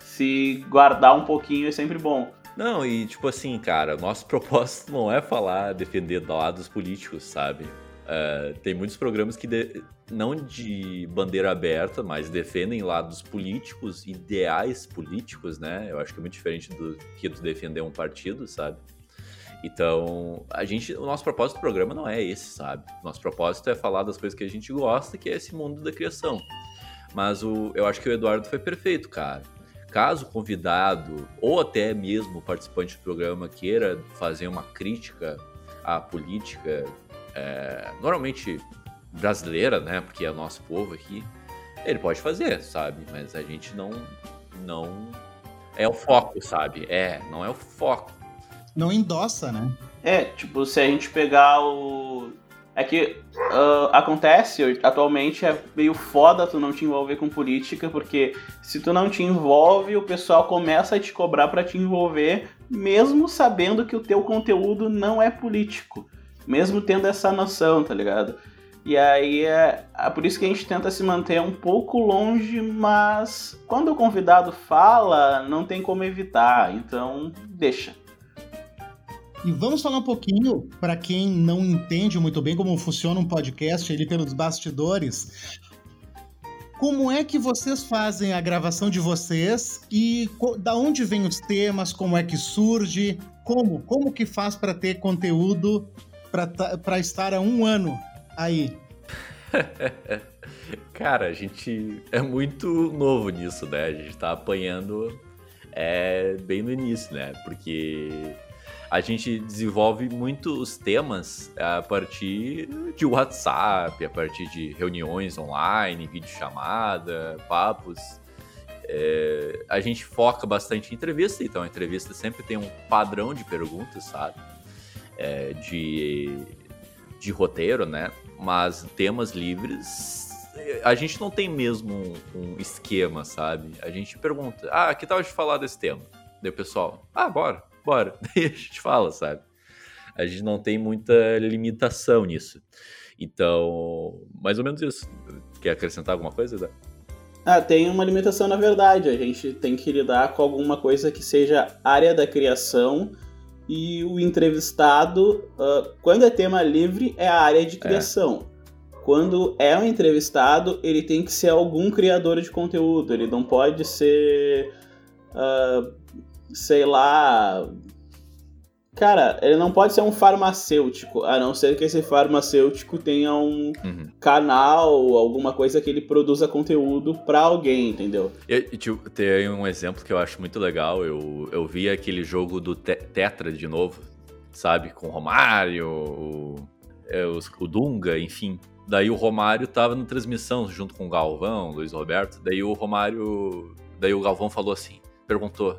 Se guardar um pouquinho é sempre bom. Não, e tipo assim, cara, nosso propósito não é falar, defender lados políticos, sabe? Uh, tem muitos programas que, de, não de bandeira aberta, mas defendem lados políticos, ideais políticos, né? Eu acho que é muito diferente do que defender um partido, sabe? Então, a gente, o nosso propósito do programa não é esse, sabe? Nosso propósito é falar das coisas que a gente gosta, que é esse mundo da criação. Mas o, eu acho que o Eduardo foi perfeito, cara. Caso o convidado ou até mesmo o participante do programa queira fazer uma crítica à política é, normalmente brasileira, né? Porque é nosso povo aqui. Ele pode fazer, sabe? Mas a gente não, não é o foco, sabe? É, não é o foco. Não endossa, né? É, tipo, se a gente pegar o. É que uh, acontece atualmente, é meio foda tu não te envolver com política, porque se tu não te envolve, o pessoal começa a te cobrar para te envolver, mesmo sabendo que o teu conteúdo não é político mesmo tendo essa noção, tá ligado? E aí é, é por isso que a gente tenta se manter um pouco longe, mas quando o convidado fala, não tem como evitar, então deixa. E vamos falar um pouquinho, para quem não entende muito bem como funciona um podcast ali pelos bastidores, como é que vocês fazem a gravação de vocês e da onde vêm os temas, como é que surge, como, como que faz para ter conteúdo para estar há um ano aí? Cara, a gente é muito novo nisso, né? A gente tá apanhando é, bem no início, né? Porque a gente desenvolve muitos temas a partir de WhatsApp, a partir de reuniões online, videochamada, papos. É, a gente foca bastante em entrevista, então a entrevista sempre tem um padrão de perguntas, sabe? É, de, de roteiro, né? Mas temas livres, a gente não tem mesmo um, um esquema, sabe? A gente pergunta, ah, que tal de falar desse tema? Daí o pessoal, ah, bora, bora. Daí a gente fala, sabe? A gente não tem muita limitação nisso. Então, mais ou menos isso. Quer acrescentar alguma coisa, Dá? Ah, tem uma limitação na verdade. A gente tem que lidar com alguma coisa que seja área da criação e o entrevistado, uh, quando é tema livre, é a área de é. criação. É. Quando é um entrevistado, ele tem que ser algum criador de conteúdo. Ele não pode ser, uh, sei lá, Cara, ele não pode ser um farmacêutico, a não ser que esse farmacêutico tenha um uhum. canal, alguma coisa que ele produza conteúdo para alguém, entendeu? E, tipo, tem um exemplo que eu acho muito legal. Eu, eu vi aquele jogo do te Tetra de novo, sabe? Com o Romário, o, é, o Dunga, enfim. Daí o Romário tava na transmissão junto com o Galvão, Luiz Roberto. Daí o Romário. Daí o Galvão falou assim: perguntou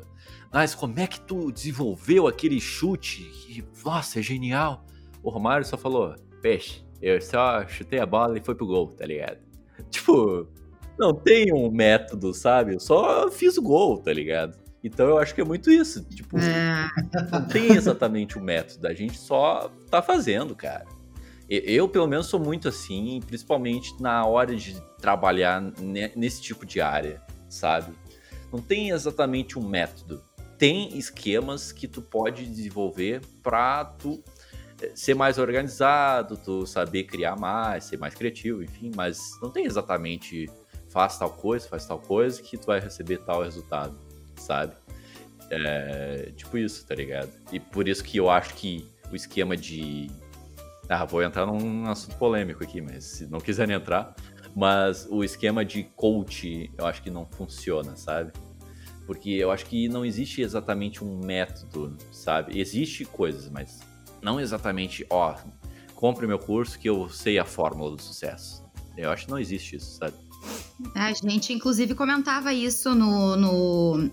mas como é que tu desenvolveu aquele chute? Que, nossa, é genial. O Romário só falou, peixe, eu só chutei a bola e foi pro gol, tá ligado? Tipo, não tem um método, sabe? Eu só fiz o gol, tá ligado? Então eu acho que é muito isso. Tipo, é. não tem exatamente o um método, a gente só tá fazendo, cara. Eu, pelo menos, sou muito assim, principalmente na hora de trabalhar nesse tipo de área, sabe? Não tem exatamente um método tem esquemas que tu pode desenvolver para tu eh, ser mais organizado, tu saber criar mais, ser mais criativo, enfim, mas não tem exatamente faz tal coisa, faz tal coisa que tu vai receber tal resultado, sabe? É, tipo isso, tá ligado? E por isso que eu acho que o esquema de. Ah, vou entrar num assunto polêmico aqui, mas se não quiserem entrar. Mas o esquema de coach eu acho que não funciona, sabe? Porque eu acho que não existe exatamente um método, sabe? Existe coisas, mas não exatamente, ó, compre meu curso que eu sei a fórmula do sucesso. Eu acho que não existe isso, sabe? A gente, inclusive, comentava isso no, no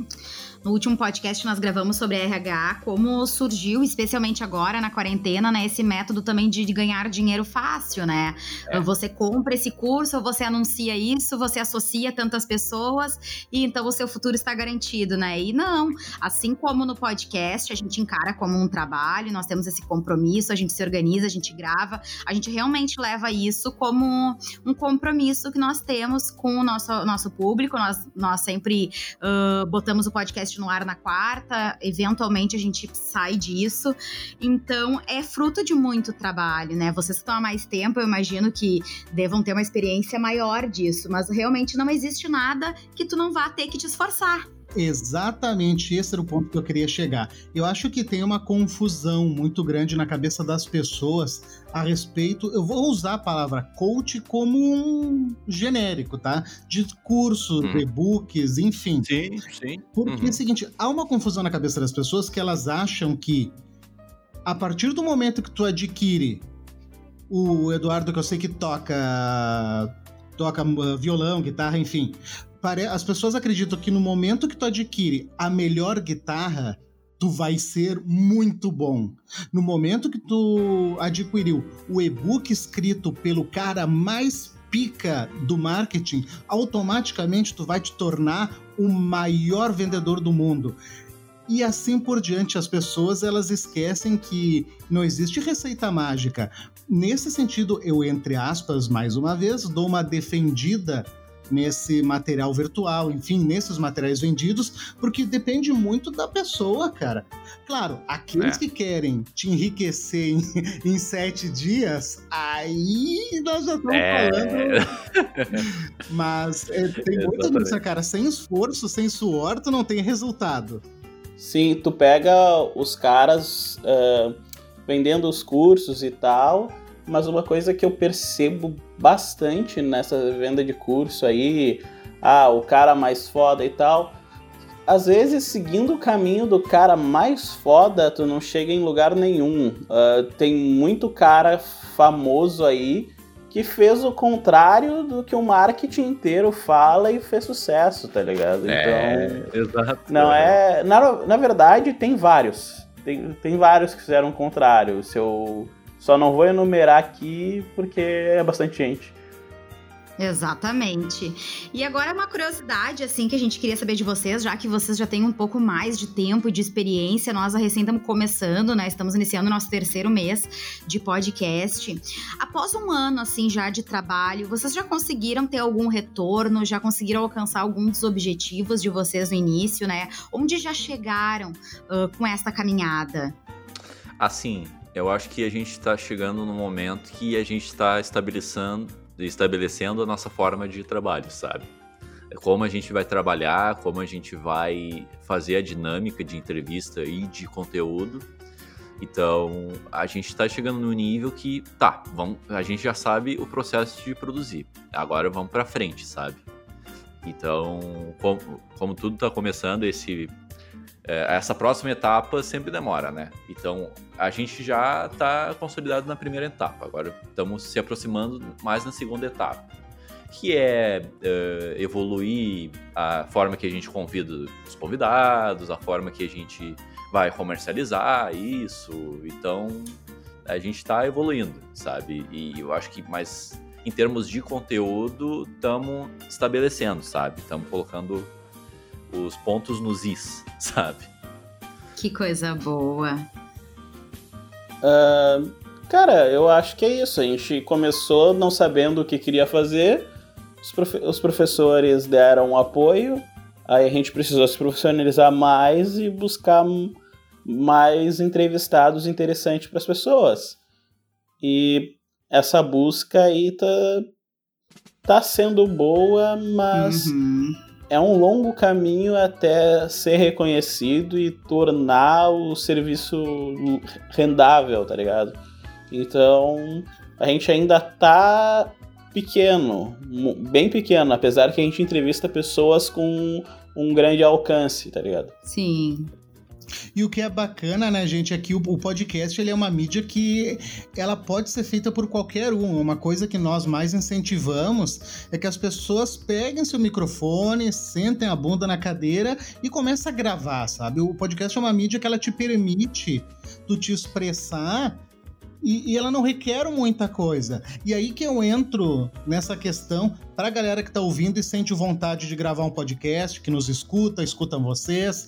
no último podcast nós gravamos sobre RH, como surgiu, especialmente agora na quarentena, né, esse método também de, de ganhar dinheiro fácil, né? É. Você compra esse curso, você anuncia isso, você associa tantas pessoas e então o seu futuro está garantido, né? E não, assim como no podcast, a gente encara como um trabalho, nós temos esse compromisso, a gente se organiza, a gente grava, a gente realmente leva isso como um compromisso que nós temos com o nosso, nosso público, nós, nós sempre uh, botamos o podcast no ar na quarta, eventualmente a gente sai disso. Então é fruto de muito trabalho, né? Vocês que estão há mais tempo, eu imagino que devam ter uma experiência maior disso, mas realmente não existe nada que tu não vá ter que te esforçar. Exatamente, esse era o ponto que eu queria chegar. Eu acho que tem uma confusão muito grande na cabeça das pessoas a respeito. Eu vou usar a palavra coach como um genérico, tá? De cursos, uhum. e-books, enfim. Sim, sim. Porque uhum. é o seguinte: há uma confusão na cabeça das pessoas que elas acham que a partir do momento que tu adquire o Eduardo, que eu sei que toca toca uh, violão, guitarra, enfim as pessoas acreditam que no momento que tu adquire a melhor guitarra, tu vai ser muito bom. No momento que tu adquiriu o e-book escrito pelo cara mais pica do marketing, automaticamente tu vai te tornar o maior vendedor do mundo. E assim por diante, as pessoas elas esquecem que não existe receita mágica. Nesse sentido, eu entre aspas, mais uma vez, dou uma defendida nesse material virtual, enfim, nesses materiais vendidos, porque depende muito da pessoa, cara. Claro, aqueles é. que querem te enriquecer em, em, sete dias, aí nós já estamos é. falando. Mas é, tem muito disso, cara. Sem esforço, sem suor, tu não tem resultado. Sim, tu pega os caras uh, vendendo os cursos e tal mas uma coisa que eu percebo bastante nessa venda de curso aí, ah, o cara mais foda e tal, às vezes seguindo o caminho do cara mais foda, tu não chega em lugar nenhum. Uh, tem muito cara famoso aí que fez o contrário do que o marketing inteiro fala e fez sucesso, tá ligado? É, então, exato. Não é, na, na verdade tem vários. Tem, tem vários que fizeram o contrário. Se eu só não vou enumerar aqui porque é bastante gente. Exatamente. E agora uma curiosidade, assim, que a gente queria saber de vocês, já que vocês já têm um pouco mais de tempo e de experiência, nós a recém estamos começando, né? Estamos iniciando nosso terceiro mês de podcast. Após um ano, assim, já de trabalho, vocês já conseguiram ter algum retorno? Já conseguiram alcançar alguns dos objetivos de vocês no início, né? Onde já chegaram uh, com esta caminhada? Assim, eu acho que a gente está chegando no momento que a gente está estabelecendo estabelecendo a nossa forma de trabalho, sabe? É como a gente vai trabalhar, como a gente vai fazer a dinâmica de entrevista e de conteúdo. Então, a gente está chegando no nível que, tá, vamos, a gente já sabe o processo de produzir. Agora vamos para frente, sabe? Então, como, como tudo está começando, esse essa próxima etapa sempre demora, né? Então a gente já está consolidado na primeira etapa, agora estamos se aproximando mais na segunda etapa, que é uh, evoluir a forma que a gente convida os convidados, a forma que a gente vai comercializar isso. Então a gente está evoluindo, sabe? E eu acho que mais em termos de conteúdo estamos estabelecendo, sabe? Estamos colocando os pontos nos is, sabe? Que coisa boa. Uh, cara, eu acho que é isso. A gente começou não sabendo o que queria fazer, os, profe os professores deram apoio, aí a gente precisou se profissionalizar mais e buscar mais entrevistados interessantes para as pessoas. E essa busca aí tá, tá sendo boa, mas uhum é um longo caminho até ser reconhecido e tornar o serviço rendável, tá ligado? Então, a gente ainda tá pequeno, bem pequeno, apesar que a gente entrevista pessoas com um grande alcance, tá ligado? Sim. E o que é bacana, né, gente, é que o, podcast ele é uma mídia que ela pode ser feita por qualquer um. Uma coisa que nós mais incentivamos é que as pessoas peguem seu microfone, sentem a bunda na cadeira e comecem a gravar, sabe? O podcast é uma mídia que ela te permite tu te expressar e, e, ela não requer muita coisa. E aí que eu entro nessa questão para a galera que está ouvindo e sente vontade de gravar um podcast, que nos escuta, escutam vocês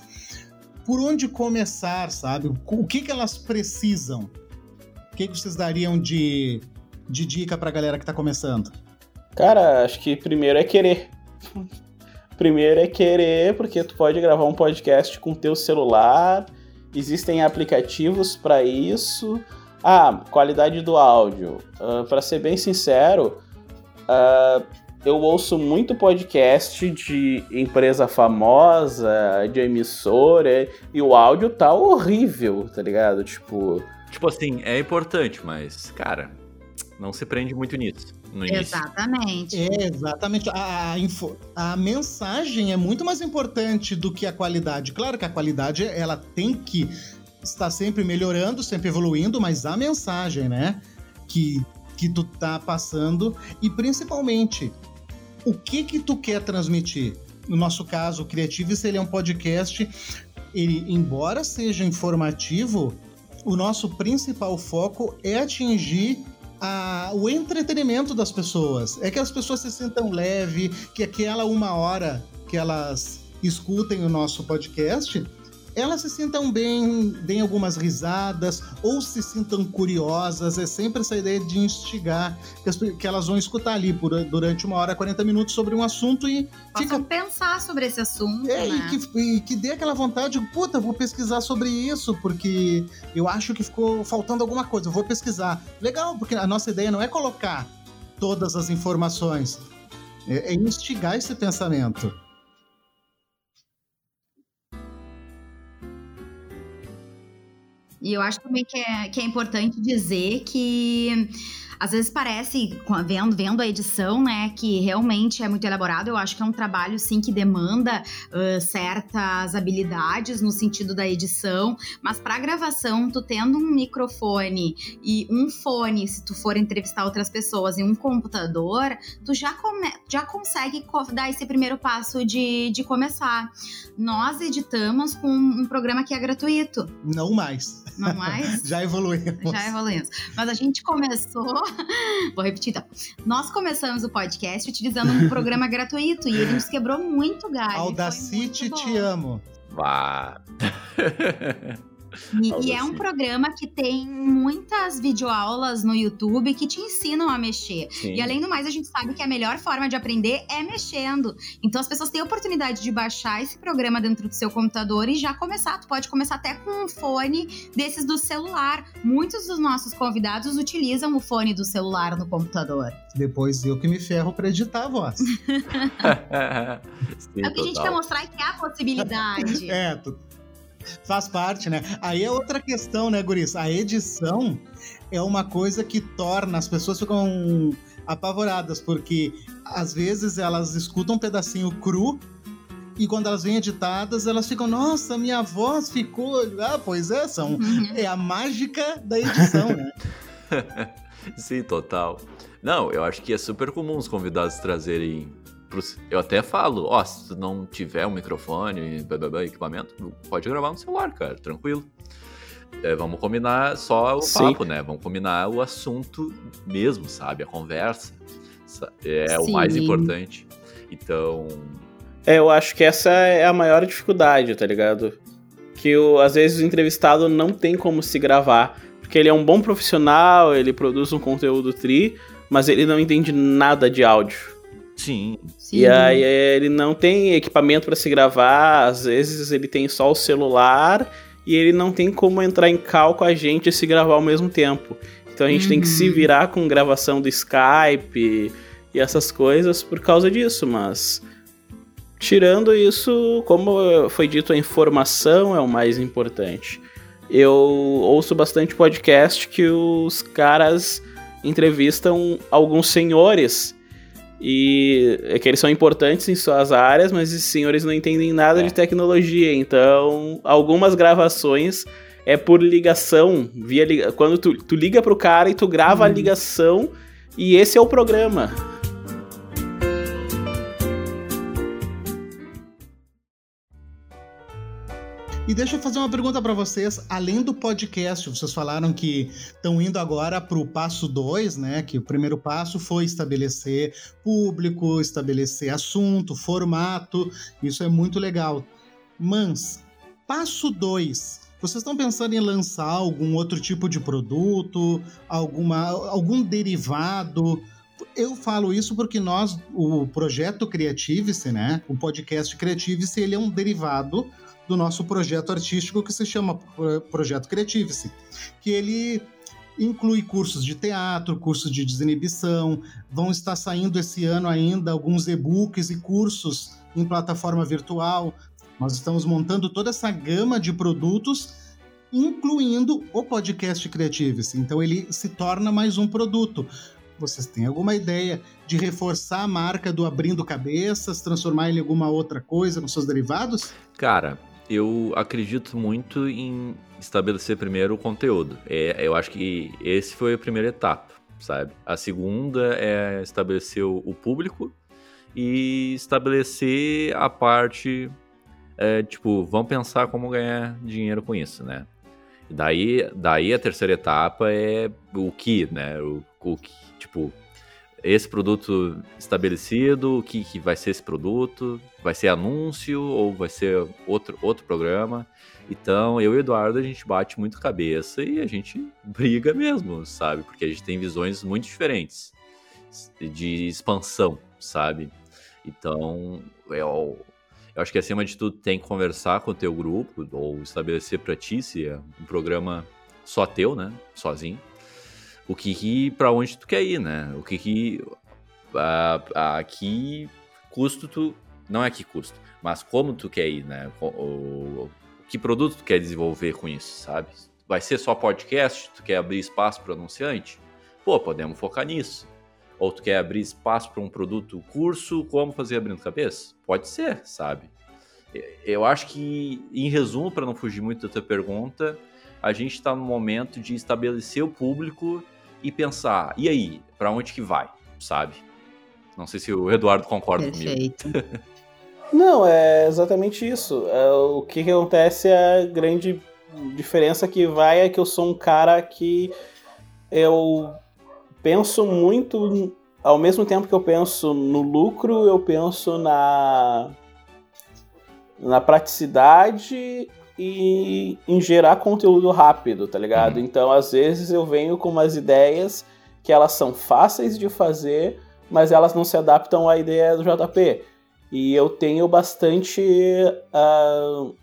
por onde começar, sabe? O que, que elas precisam? O que, que vocês dariam de, de dica pra galera que tá começando? Cara, acho que primeiro é querer. primeiro é querer, porque tu pode gravar um podcast com teu celular, existem aplicativos para isso. Ah, qualidade do áudio. Uh, ah, para ser bem sincero, uh, eu ouço muito podcast de empresa famosa, de emissora, e o áudio tá horrível, tá ligado? Tipo. Tipo assim, é importante, mas, cara, não se prende muito nisso. Exatamente. É, exatamente. A, a, info, a mensagem é muito mais importante do que a qualidade. Claro que a qualidade ela tem que estar sempre melhorando, sempre evoluindo, mas a mensagem, né? Que, que tu tá passando e principalmente o que que tu quer transmitir. No nosso caso, o Creatives, ele é um podcast, ele, embora seja informativo, o nosso principal foco é atingir a, o entretenimento das pessoas. É que as pessoas se sintam leve, que aquela uma hora que elas escutem o nosso podcast, elas se sintam bem, deem algumas risadas, ou se sintam curiosas. É sempre essa ideia de instigar, que, as, que elas vão escutar ali por, durante uma hora, 40 minutos sobre um assunto e. Possam fica... pensar sobre esse assunto. É, né? e, que, e que dê aquela vontade, puta, vou pesquisar sobre isso, porque eu acho que ficou faltando alguma coisa, eu vou pesquisar. Legal, porque a nossa ideia não é colocar todas as informações, é, é instigar esse pensamento. E eu acho também que é, que é importante dizer que às vezes parece, vendo, vendo a edição, né, que realmente é muito elaborado. Eu acho que é um trabalho, sim, que demanda uh, certas habilidades no sentido da edição, mas para gravação, tu tendo um microfone e um fone, se tu for entrevistar outras pessoas, e um computador, tu já, come, já consegue dar esse primeiro passo de, de começar. Nós editamos com um programa que é gratuito. Não mais. Não mais. Já evoluímos. Já evoluímos. Mas a gente começou. Vou repetir então. Nós começamos o podcast utilizando um programa gratuito e ele nos quebrou muito galho. Audacity, te amo. Vá. E, e, é um programa que tem muitas videoaulas no YouTube que te ensinam a mexer. Sim. E além do mais, a gente sabe que a melhor forma de aprender é mexendo. Então as pessoas têm a oportunidade de baixar esse programa dentro do seu computador e já começar. Tu pode começar até com um fone desses do celular. Muitos dos nossos convidados utilizam o fone do celular no computador. Depois eu que me ferro para editar a voz. Sim, é o que a gente quer mostrar que há possibilidade. é, tu Faz parte, né? Aí é outra questão, né, Guris? A edição é uma coisa que torna as pessoas ficam apavoradas, porque às vezes elas escutam um pedacinho cru e quando elas vêm editadas, elas ficam, nossa, minha voz ficou. Ah, pois é, são. Uhum. É a mágica da edição, né? Sim, total. Não, eu acho que é super comum os convidados trazerem eu até falo, ó, se tu não tiver um microfone, blá, blá, blá, equipamento, pode gravar no celular, cara, tranquilo. É, vamos combinar só o Sim. papo, né? Vamos combinar o assunto mesmo, sabe? A conversa. É Sim. o mais importante. Então. É, eu acho que essa é a maior dificuldade, tá ligado? Que o, às vezes o entrevistado não tem como se gravar. Porque ele é um bom profissional, ele produz um conteúdo tri, mas ele não entende nada de áudio. Sim. E aí ele não tem equipamento para se gravar, às vezes ele tem só o celular e ele não tem como entrar em cal com a gente e se gravar ao mesmo tempo. Então a gente uhum. tem que se uhum. virar com gravação do Skype e essas coisas por causa disso, mas tirando isso, como foi dito, a informação é o mais importante. Eu ouço bastante podcast que os caras entrevistam alguns senhores e é que eles são importantes em suas áreas, mas esses senhores não entendem nada é. de tecnologia. Então, algumas gravações é por ligação, via quando tu, tu liga pro cara e tu grava hum. a uhum. ligação e esse é o programa. E deixa eu fazer uma pergunta para vocês. Além do podcast, vocês falaram que estão indo agora para o passo 2, né? Que o primeiro passo foi estabelecer público, estabelecer assunto, formato. Isso é muito legal. Mas, passo 2. Vocês estão pensando em lançar algum outro tipo de produto, alguma, algum derivado? Eu falo isso porque nós, o projeto Creativice, né? O podcast Creativice, ele é um derivado do nosso projeto artístico que se chama Projeto Creativice, que ele inclui cursos de teatro, cursos de desinibição, vão estar saindo esse ano ainda alguns e-books e cursos em plataforma virtual. Nós estamos montando toda essa gama de produtos, incluindo o podcast Creativice. Então ele se torna mais um produto. Vocês têm alguma ideia de reforçar a marca do Abrindo Cabeças, transformar em alguma outra coisa com seus derivados? Cara, eu acredito muito em estabelecer primeiro o conteúdo. É, eu acho que esse foi a primeira etapa, sabe? A segunda é estabelecer o público e estabelecer a parte, é, tipo, vamos pensar como ganhar dinheiro com isso, né? Daí, daí a terceira etapa é o que, né? O, o que, tipo, esse produto estabelecido, o que, que vai ser esse produto, vai ser anúncio ou vai ser outro, outro programa. Então, eu e o Eduardo, a gente bate muito cabeça e a gente briga mesmo, sabe? Porque a gente tem visões muito diferentes de expansão, sabe? Então, eu, eu acho que acima de tudo tem que conversar com o teu grupo ou estabelecer para ti se é um programa só teu, né? Sozinho o que, que para onde tu quer ir, né? O que que a, a, que custo tu não é que custo, mas como tu quer ir, né? O, o, que produto tu quer desenvolver com isso, sabe? Vai ser só podcast? Tu quer abrir espaço para anunciante? Pô, podemos focar nisso. Ou tu quer abrir espaço para um produto, curso, como fazer abrindo cabeça? Pode ser, sabe? Eu acho que, em resumo, para não fugir muito da tua pergunta, a gente está no momento de estabelecer o público e pensar, e aí, para onde que vai, sabe? Não sei se o Eduardo concorda Perfeito. comigo. Não, é exatamente isso. É, o que, que acontece é a grande diferença que vai é que eu sou um cara que eu penso muito. Ao mesmo tempo que eu penso no lucro, eu penso na, na praticidade e em gerar conteúdo rápido, tá ligado? Uhum. Então, às vezes, eu venho com umas ideias que elas são fáceis de fazer, mas elas não se adaptam à ideia do JP. E eu tenho bastante. Uh,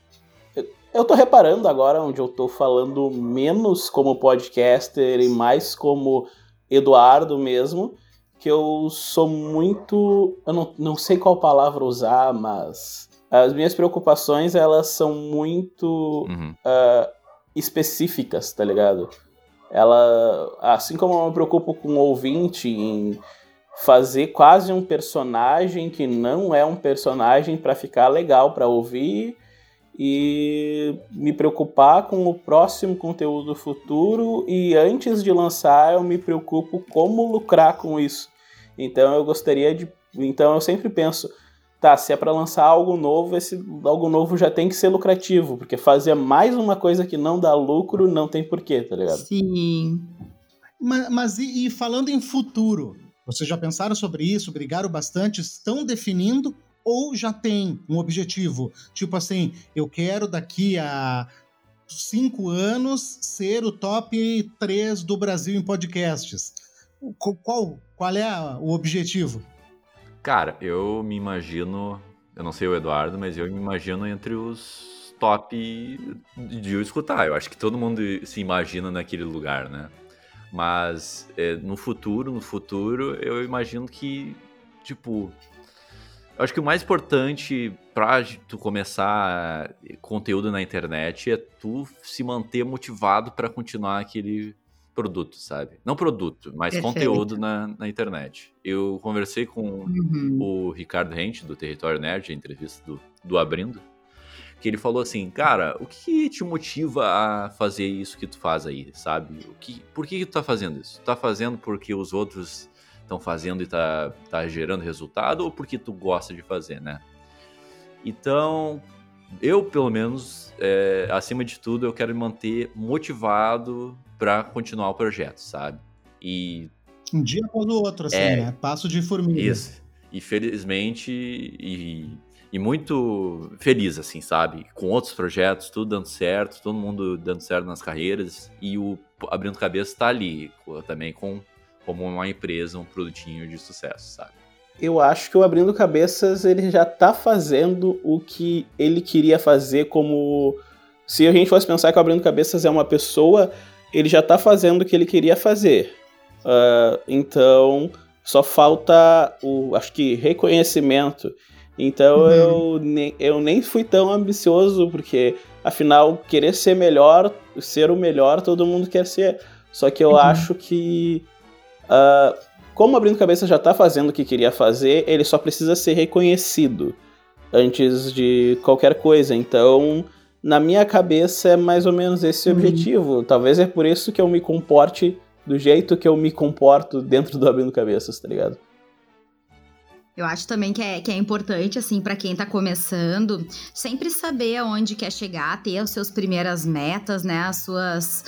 eu tô reparando agora, onde eu tô falando menos como podcaster e mais como Eduardo mesmo, que eu sou muito. Eu não, não sei qual palavra usar, mas. As minhas preocupações, elas são muito uhum. uh, específicas, tá ligado? Ela, assim como eu me preocupo com o ouvinte em fazer quase um personagem que não é um personagem para ficar legal para ouvir e me preocupar com o próximo conteúdo futuro e antes de lançar eu me preocupo como lucrar com isso. Então eu gostaria de, então eu sempre penso, tá, se é para lançar algo novo, esse algo novo já tem que ser lucrativo, porque fazer mais uma coisa que não dá lucro não tem porquê, tá ligado? Sim. Mas, mas e, e falando em futuro, vocês já pensaram sobre isso, brigaram bastante, estão definindo ou já tem um objetivo? Tipo assim, eu quero daqui a cinco anos ser o top 3 do Brasil em podcasts. Qual, qual é o objetivo? Cara, eu me imagino, eu não sei o Eduardo, mas eu me imagino entre os top de eu escutar. Eu acho que todo mundo se imagina naquele lugar, né? Mas é, no futuro, no futuro, eu imagino que, tipo, eu acho que o mais importante pra tu começar conteúdo na internet é tu se manter motivado para continuar aquele produto, sabe? Não produto, mas Perfeito. conteúdo na, na internet. Eu conversei com uhum. o Ricardo Rente, do Território Nerd, a entrevista do, do Abrindo, que ele falou assim, cara, o que te motiva a fazer isso que tu faz aí, sabe? O que, por que, que tu tá fazendo isso? Tu tá fazendo porque os outros estão fazendo e tá, tá gerando resultado ou porque tu gosta de fazer, né? Então, eu, pelo menos, é, acima de tudo, eu quero me manter motivado para continuar o projeto, sabe? E. Um dia após o outro, assim, é, né? Passo de formiga. Isso. E felizmente, e e muito feliz, assim, sabe? Com outros projetos, tudo dando certo, todo mundo dando certo nas carreiras e o Abrindo Cabeça está ali também com, como uma empresa, um produtinho de sucesso, sabe? Eu acho que o Abrindo Cabeças ele já está fazendo o que ele queria fazer como se a gente fosse pensar que o Abrindo Cabeças é uma pessoa, ele já está fazendo o que ele queria fazer. Uh, então, só falta o, acho que, reconhecimento. Então uhum. eu, ne, eu nem fui tão ambicioso, porque afinal, querer ser melhor, ser o melhor, todo mundo quer ser. Só que eu uhum. acho que. Uh, como Abrindo Cabeça já está fazendo o que queria fazer, ele só precisa ser reconhecido antes de qualquer coisa. Então, na minha cabeça é mais ou menos esse o uhum. objetivo. Talvez é por isso que eu me comporte do jeito que eu me comporto dentro do Abrindo Cabeças, tá ligado? Eu acho também que é, que é importante, assim, para quem tá começando, sempre saber aonde quer chegar, ter as suas primeiras metas, né? As suas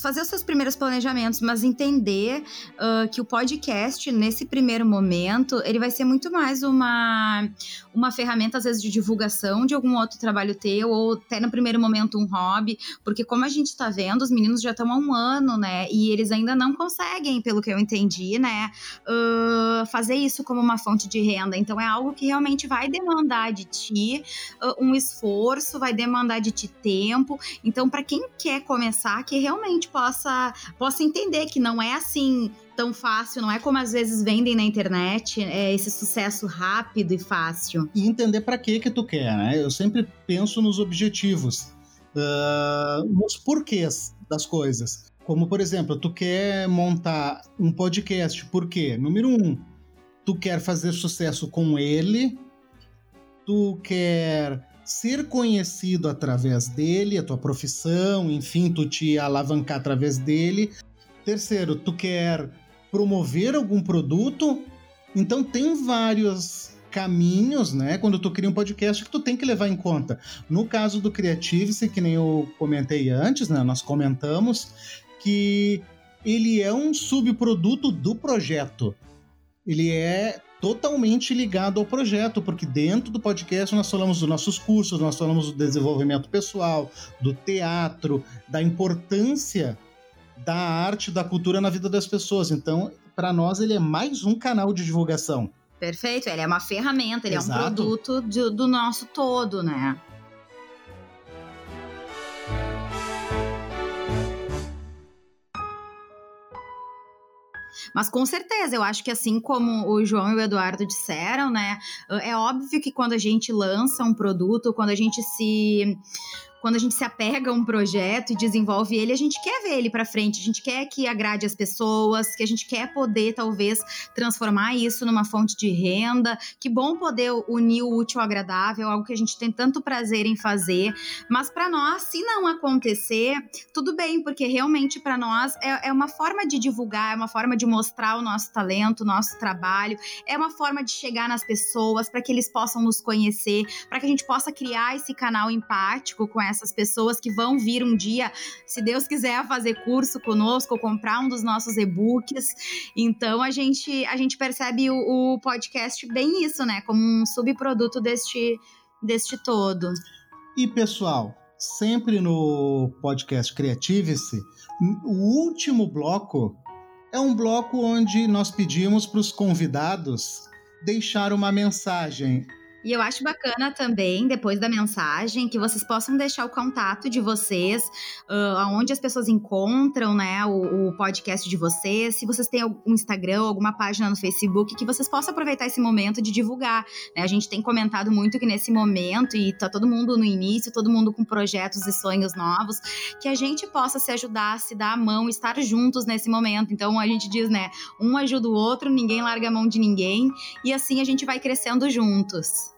fazer os seus primeiros planejamentos, mas entender uh, que o podcast, nesse primeiro momento, ele vai ser muito mais uma, uma ferramenta, às vezes, de divulgação de algum outro trabalho teu, ou até no primeiro momento um hobby, porque como a gente tá vendo, os meninos já estão há um ano, né? E eles ainda não conseguem, pelo que eu entendi, né? Uh, fazer isso como uma fonte de renda. Então é algo que realmente vai demandar de ti uh, um esforço, vai demandar de ti tempo. Então, para quem quer começar, que realmente gente possa, possa entender que não é assim tão fácil, não é como às vezes vendem na internet, é esse sucesso rápido e fácil. E entender para que que tu quer, né? Eu sempre penso nos objetivos, uh, nos porquês das coisas. Como, por exemplo, tu quer montar um podcast, por quê? Número um, tu quer fazer sucesso com ele, tu quer ser conhecido através dele, a tua profissão, enfim, tu te alavancar através dele. Terceiro, tu quer promover algum produto, então tem vários caminhos, né? Quando tu cria um podcast que tu tem que levar em conta. No caso do Creative, que nem eu comentei antes, né? Nós comentamos que ele é um subproduto do projeto. Ele é totalmente ligado ao projeto, porque dentro do podcast nós falamos dos nossos cursos, nós falamos do desenvolvimento pessoal, do teatro, da importância da arte, da cultura na vida das pessoas. Então, para nós, ele é mais um canal de divulgação. Perfeito, ele é uma ferramenta, ele Exato. é um produto de, do nosso todo, né? Mas com certeza, eu acho que assim como o João e o Eduardo disseram, né? É óbvio que quando a gente lança um produto, quando a gente se quando a gente se apega a um projeto e desenvolve ele, a gente quer ver ele para frente, a gente quer que agrade as pessoas, que a gente quer poder talvez transformar isso numa fonte de renda. Que bom poder unir o útil ao agradável, algo que a gente tem tanto prazer em fazer. Mas para nós, se não acontecer, tudo bem, porque realmente para nós é, é uma forma de divulgar, é uma forma de mostrar o nosso talento, o nosso trabalho, é uma forma de chegar nas pessoas para que eles possam nos conhecer, para que a gente possa criar esse canal empático com essas pessoas que vão vir um dia, se Deus quiser, fazer curso conosco, comprar um dos nossos e-books. Então a gente a gente percebe o, o podcast bem isso, né, como um subproduto deste deste todo. E pessoal, sempre no podcast Creative-se, o último bloco é um bloco onde nós pedimos para os convidados deixar uma mensagem e eu acho bacana também, depois da mensagem, que vocês possam deixar o contato de vocês, uh, aonde as pessoas encontram, né, o, o, podcast de vocês, se vocês têm algum Instagram, alguma página no Facebook, que vocês possam aproveitar esse momento de divulgar. Né? A gente tem comentado muito que nesse momento, e tá todo mundo no início, todo mundo com projetos e sonhos novos, que a gente possa se ajudar, se dar a mão, estar juntos nesse momento. Então a gente diz, né, um ajuda o outro, ninguém larga a mão de ninguém, e assim a gente vai crescendo juntos.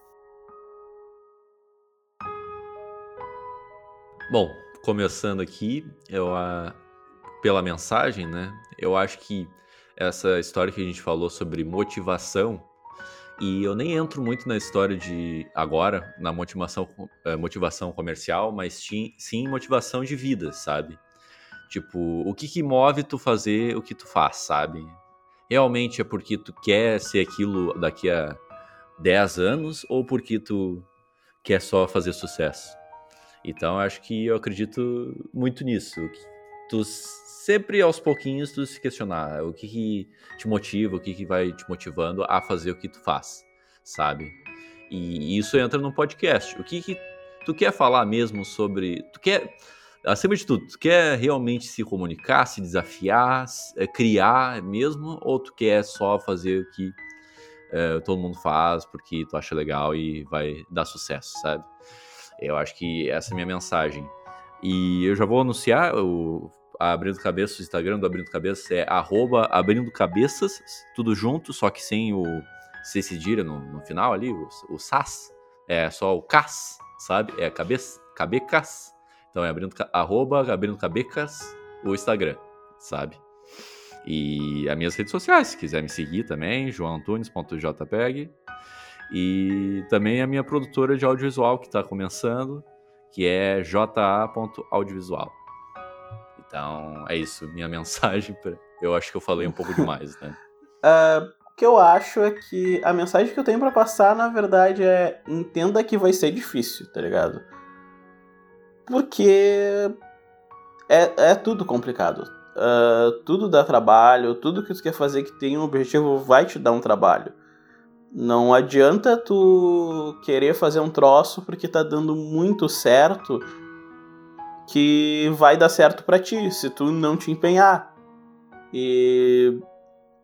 Bom, começando aqui, eu, a, pela mensagem, né? Eu acho que essa história que a gente falou sobre motivação, e eu nem entro muito na história de agora, na motivação, eh, motivação comercial, mas sim, motivação de vida, sabe? Tipo, o que, que move tu fazer o que tu faz, sabe? Realmente é porque tu quer ser aquilo daqui a 10 anos ou porque tu quer só fazer sucesso? Então acho que eu acredito muito nisso. Tu sempre aos pouquinhos tu se questionar o que, que te motiva, o que, que vai te motivando a fazer o que tu faz, sabe? E isso entra no podcast. O que, que tu quer falar mesmo sobre. Tu quer. Acima de tudo, tu quer realmente se comunicar, se desafiar, é, criar mesmo, ou tu quer só fazer o que é, todo mundo faz porque tu acha legal e vai dar sucesso, sabe? Eu acho que essa é a minha mensagem. E eu já vou anunciar o Abrindo Cabeças, o Instagram do Abrindo Cabeças é arroba Abrindo Cabeças, tudo junto, só que sem o C cedilha no, no final ali, o, o SAS, é só o CAS, sabe? É cabeça, cabecas. Então é abrindo, arroba Abrindo Cabecas, o Instagram, sabe? E as minhas redes sociais, se quiser me seguir também, joantunes.jpeg. E também a minha produtora de audiovisual que está começando, que é ja.audiovisual. Então, é isso, minha mensagem. Pra... Eu acho que eu falei um pouco demais, né? Uh, o que eu acho é que a mensagem que eu tenho para passar, na verdade, é entenda que vai ser difícil, tá ligado? Porque é, é tudo complicado. Uh, tudo dá trabalho, tudo que tu quer fazer que tem um objetivo vai te dar um trabalho. Não adianta tu querer fazer um troço porque tá dando muito certo que vai dar certo para ti se tu não te empenhar. E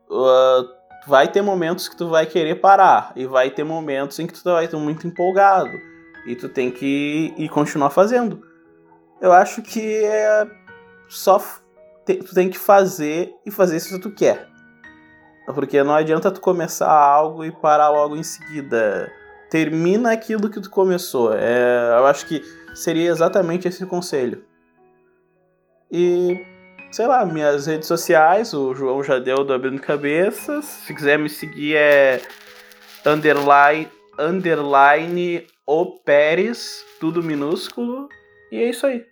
uh, vai ter momentos que tu vai querer parar e vai ter momentos em que tu vai estar muito empolgado e tu tem que ir continuar fazendo. Eu acho que é só tu tem que fazer e fazer se tu quer. Porque não adianta tu começar algo e parar logo em seguida. Termina aquilo que tu começou. É, eu acho que seria exatamente esse conselho. E, sei lá, minhas redes sociais, o João já deu do Abrindo Cabeças. Se quiser me seguir é underline, underline o Pérez, tudo minúsculo. E é isso aí.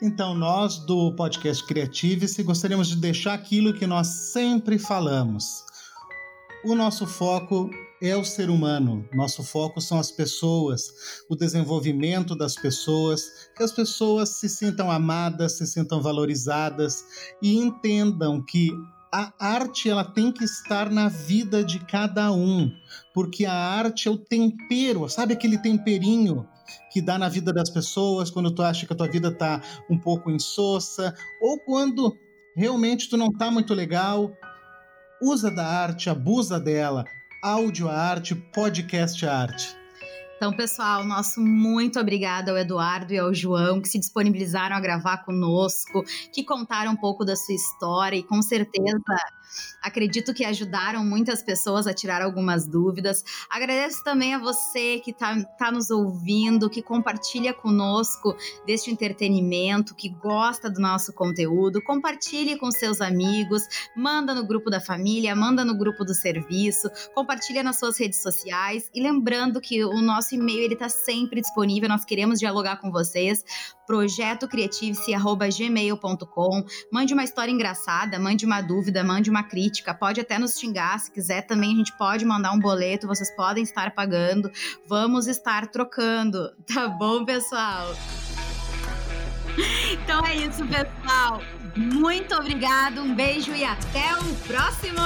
Então, nós do podcast Creative-se gostaríamos de deixar aquilo que nós sempre falamos. O nosso foco é o ser humano, nosso foco são as pessoas, o desenvolvimento das pessoas, que as pessoas se sintam amadas, se sintam valorizadas e entendam que a arte ela tem que estar na vida de cada um, porque a arte é o tempero, sabe aquele temperinho que dá na vida das pessoas quando tu acha que a tua vida tá um pouco insossa ou quando realmente tu não tá muito legal. Usa da arte, abusa dela. Áudio arte, podcast arte. Então, pessoal, nosso muito obrigada ao Eduardo e ao João que se disponibilizaram a gravar conosco, que contaram um pouco da sua história e com certeza Acredito que ajudaram muitas pessoas a tirar algumas dúvidas. Agradeço também a você que está tá nos ouvindo, que compartilha conosco deste entretenimento, que gosta do nosso conteúdo. Compartilhe com seus amigos, manda no grupo da família, manda no grupo do serviço, compartilha nas suas redes sociais. E lembrando que o nosso e-mail ele está sempre disponível, nós queremos dialogar com vocês projetocreative.gmail.com. Mande uma história engraçada, mande uma dúvida, mande uma crítica, pode até nos xingar se quiser também, a gente pode mandar um boleto, vocês podem estar pagando. Vamos estar trocando, tá bom, pessoal? Então é isso, pessoal. Muito obrigado, um beijo e até o próximo!